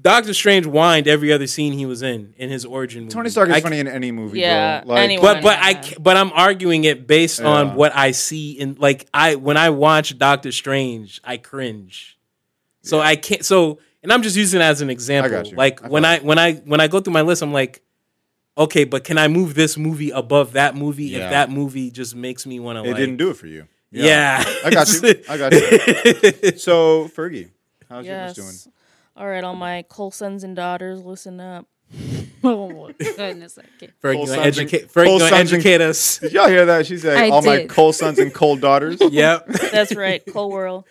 Doctor Strange whined every other scene he was in in his origin movie. Tony Stark is I funny in any movie Yeah, bro. like anyone. but but I Yeah. ca- but I'm arguing it based Yeah. on what I see in like I when I watch Doctor Strange, I cringe. So I can't. So and I'm just using it as an example. got you. Like I when feel I when I when I go through my list, I'm like, okay, but can I move this movie above that movie Yeah. if that movie just makes me want to? it like, didn't do it for you Yeah, I got you I got you so Fergie how's Yes. yours doing All right, all my Cole sons and daughters, listen up. oh, my goodness. Okay. Ferg, Full you gonna educate, Ferg, full gonna educate us. Did y'all hear that? She said, I "All my did. cold sons and cold daughters." yep, That's right, Cole World.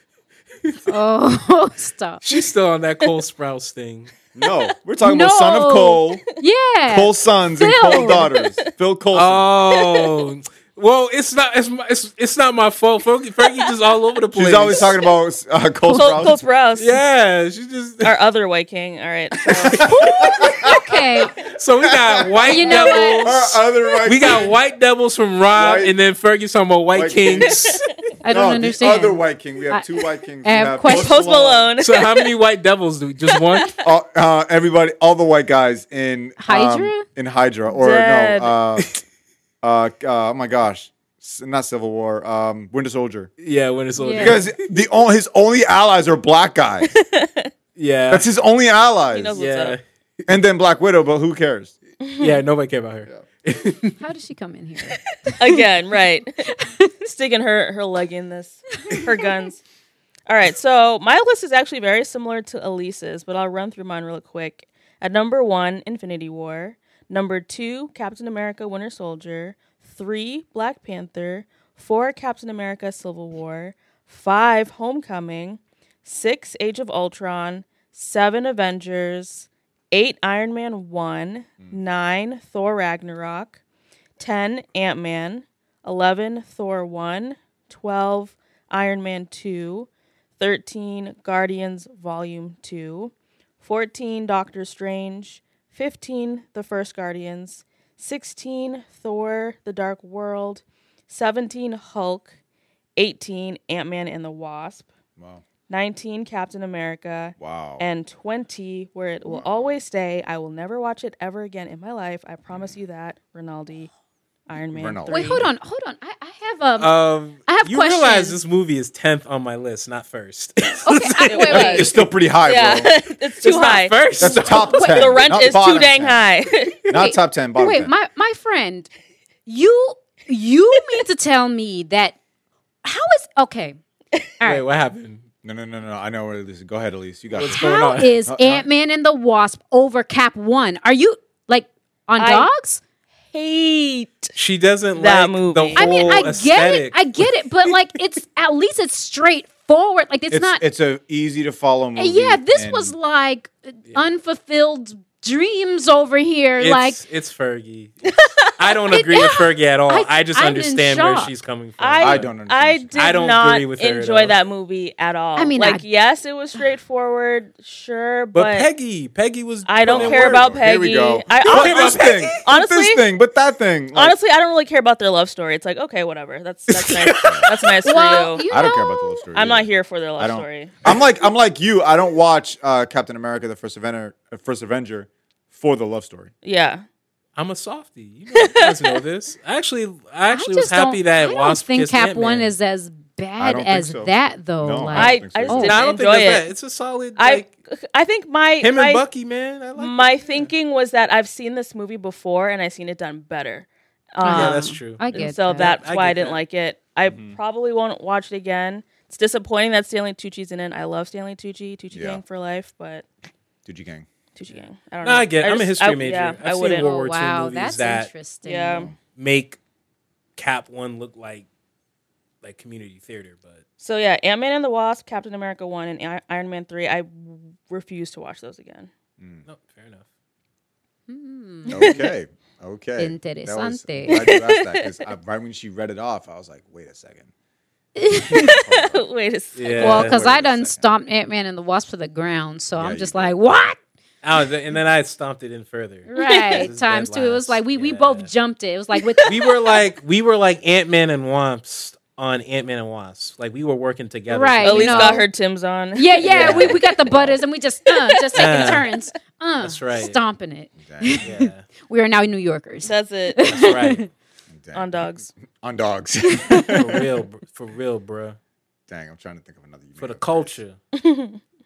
Oh, stop. she's still on that Cole Sprouse thing. No, we're talking about son of No. Cole, Yeah. Cole sons and Phil. Cole daughters. Phil Coulson. Oh, well, it's not it's my, it's, it's not my fault. Fergie, Fergie just all over the place. She's always talking about uh, Cole, Cole, Sprouse. Cole Sprouse. Yeah, she just. Our other White King. All right. So, Okay. So we got white You know what? devils. Her other white We got white devils from Rob, White- and then Fergie talking about white, White kings. I don't the understand. other white king. We have I- two white kings. I We have questions. Post Malone. so how many white devils do we? Just one? Uh, uh, everybody, all the white guys in um, Hydra? in Hydra, or Dead. no, uh, uh, oh my gosh, not Civil War, um, Winter Soldier. Yeah, when it's all Yeah. Because the only his only allies are black guys. yeah, That's his only allies. He knows what's yeah, up. And then Black Widow, but who cares? yeah. Nobody cared about her. How did she come in here? Again, right. Sticking her, her leg in this, her guns. All right, so my list is actually very similar to Elise's, but I'll run through mine real quick. At number one, Infinity War. Number two, Captain America Winter Soldier. Three, Black Panther. Four, Captain America Civil War. Five, Homecoming. Six, Age of Ultron. Seven, Avengers. Eight, Iron Man 1. Hmm. Nine, Thor Ragnarok. 10, Ant Man. 11, Thor 1. 12, Iron Man 2. 13 Guardians Volume 2, 14 Doctor Strange, 15 The First Guardians, 16 Thor The Dark World, 17 Hulk, 18 Ant-Man and the Wasp, Wow. 19 Captain America, Wow. and 20 where it will always stay. I will never watch it ever again in my life. I promise you that. Rinaldi, Iron Man. Rinaldi. 3. Wait, hold on, hold on. I, I have um. Um, I have you questions. realize this movie is tenth on my list, not first. okay, I, wait, wait. it's still pretty high, Yeah, bro. it's too It's not high. first. That's the top Wait, ten. The rent not is too dang 10. high. Not Wait, top ten, bottom Wait, 10. my my friend, you you mean to tell me that how is okay? All Wait, right. what happened? no, no, no, no. I know where this is. Go ahead, Elise. You got What's it. going on? is Ant Man and the Wasp over Cap One? Are you like on I- dogs? Hate. She doesn't That like movie. the whole I mean, I get aesthetic. it, I get it, but like it's at least it's straightforward. Like it's, It's not. it's a easy to follow movie. yeah, this and was like unfulfilled dreams over here. it's, like it's Fergie. I don't agree with Fergie at all. I- I, just I'm understand where she's coming from. I, I don't understand. I did I don't not agree with enjoy all. that movie at all. I mean, like, I- yes, it was straightforward, sure, but, but, Peggy, Peggy was. I don't care work. about Peggy. Here we go. I, but hon- this thing, but honestly- this thing, but that thing. Like, honestly, I don't really care about their love story. It's like, okay, whatever. That's that's nice. that's nice well, for you. you I don't care about the love story. I'm either. not here for their I love don't. story. I'm like I'm like you. I don't watch uh, Captain America: The First Avenger, First Avenger for the love story. Yeah, I'm a softie. You, know, you guys know this. Actually, I actually I was happy don't, that I don't Wasp think kissed Cap Ant-Man. One is as bad as so. that though. No, like, I I, don't think so I just. Oh. didn't No, I don't enjoy that's it. bad. It's a solid. I Like, I think my him my, and Bucky, man. I like my that. thinking was that I've seen this movie before and I've seen it done better. Yeah, Um, that's true. I And get so that. that's why I get didn't that. like it. I Mm-hmm. probably won't watch it again. It's disappointing that Stanley Tucci's in it. I love Stanley Tucci, Tucci Yeah. Gang for life, but Did you gang? Tucci Gang. I don't No, know. I get. it. I'm a history I- major. Yeah, I've I seen wouldn't. World Oh War II wow, movies that's that interesting. Yeah. make Cap One look like like community theater, but So yeah, Ant Man and the Wasp, Captain America one, and I- Iron Man three. I refuse to watch those again. no, fair enough. Hmm. Okay. Okay. Interesante. That was- I'm glad you asked that because right when she read it off, I was like, wait a second. Wait a second. Yeah. Well, because I done stomped Ant Man and the Wasp to the ground, so Yeah, I'm just like, what? Oh, th- and then I stomped it in further. Right, times dead two. It was like we we both jumped it. It was like with We were like we were like Ant Man and Wasp on Ant Man and Wasp. Like we were working together. Right, At least know. got her Tim's on. yeah, yeah. Yeah. We, we got the butters and we just uh, just taking Yeah. turns. Uh, That's right. Stomping it. Dang, Yeah, We are now New Yorkers. That's it. that's right. dang. on dogs. On dogs. For real, for real, bro. Dang, I'm trying to think of another. you For made the culture.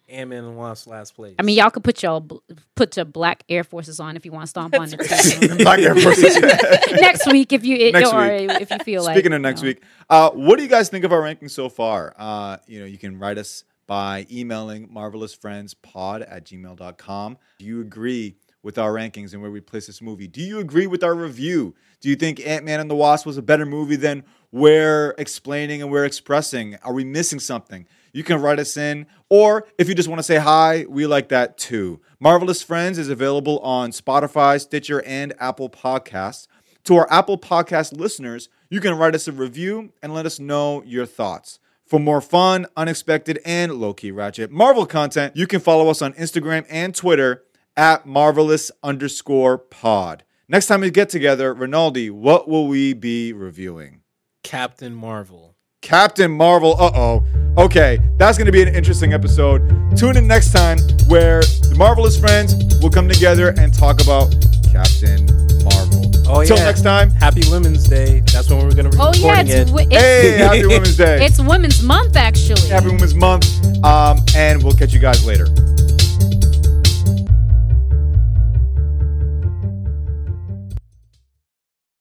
Ant Man and Wasp last place. I mean, y'all could put your bl- put your black Air Forces on if you want to stomp on it. too. Black Air Forces. next week, if you it, Next or week. if you feel like. Speaking of you next know. week, uh, what do you guys think of our rankings so far? Uh, you know, you can write us by emailing marvelousfriendspod at gmail.com. Do you agree with our rankings and where we place this movie? Do you agree with our review? Do you think Ant-Man and the Wasp was a better movie than we're explaining and we're expressing? Are we missing something? You can write us in, or if you just want to say hi, we like that too. Marvelous Friends is available on Spotify, Stitcher, and Apple Podcasts. To our Apple Podcast listeners, you can write us a review and let us know your thoughts. For more fun, unexpected, and low key ratchet Marvel content, you can follow us on Instagram and Twitter at marvelous underscore pod. Next time we get together, Rinaldi, what will we be reviewing? Captain Marvel. Captain Marvel. Uh oh. Okay, that's going to be an interesting episode. Tune in next time where the Marvelous Friends will come together and talk about Captain Marvel. Oh Until yeah. next time. Happy Women's Day. That's when we're gonna be Oh yeah, it's, it. it's, Hey, happy Women's Day. it's Women's Month actually. Happy Women's Month. Um, and we'll catch you guys later.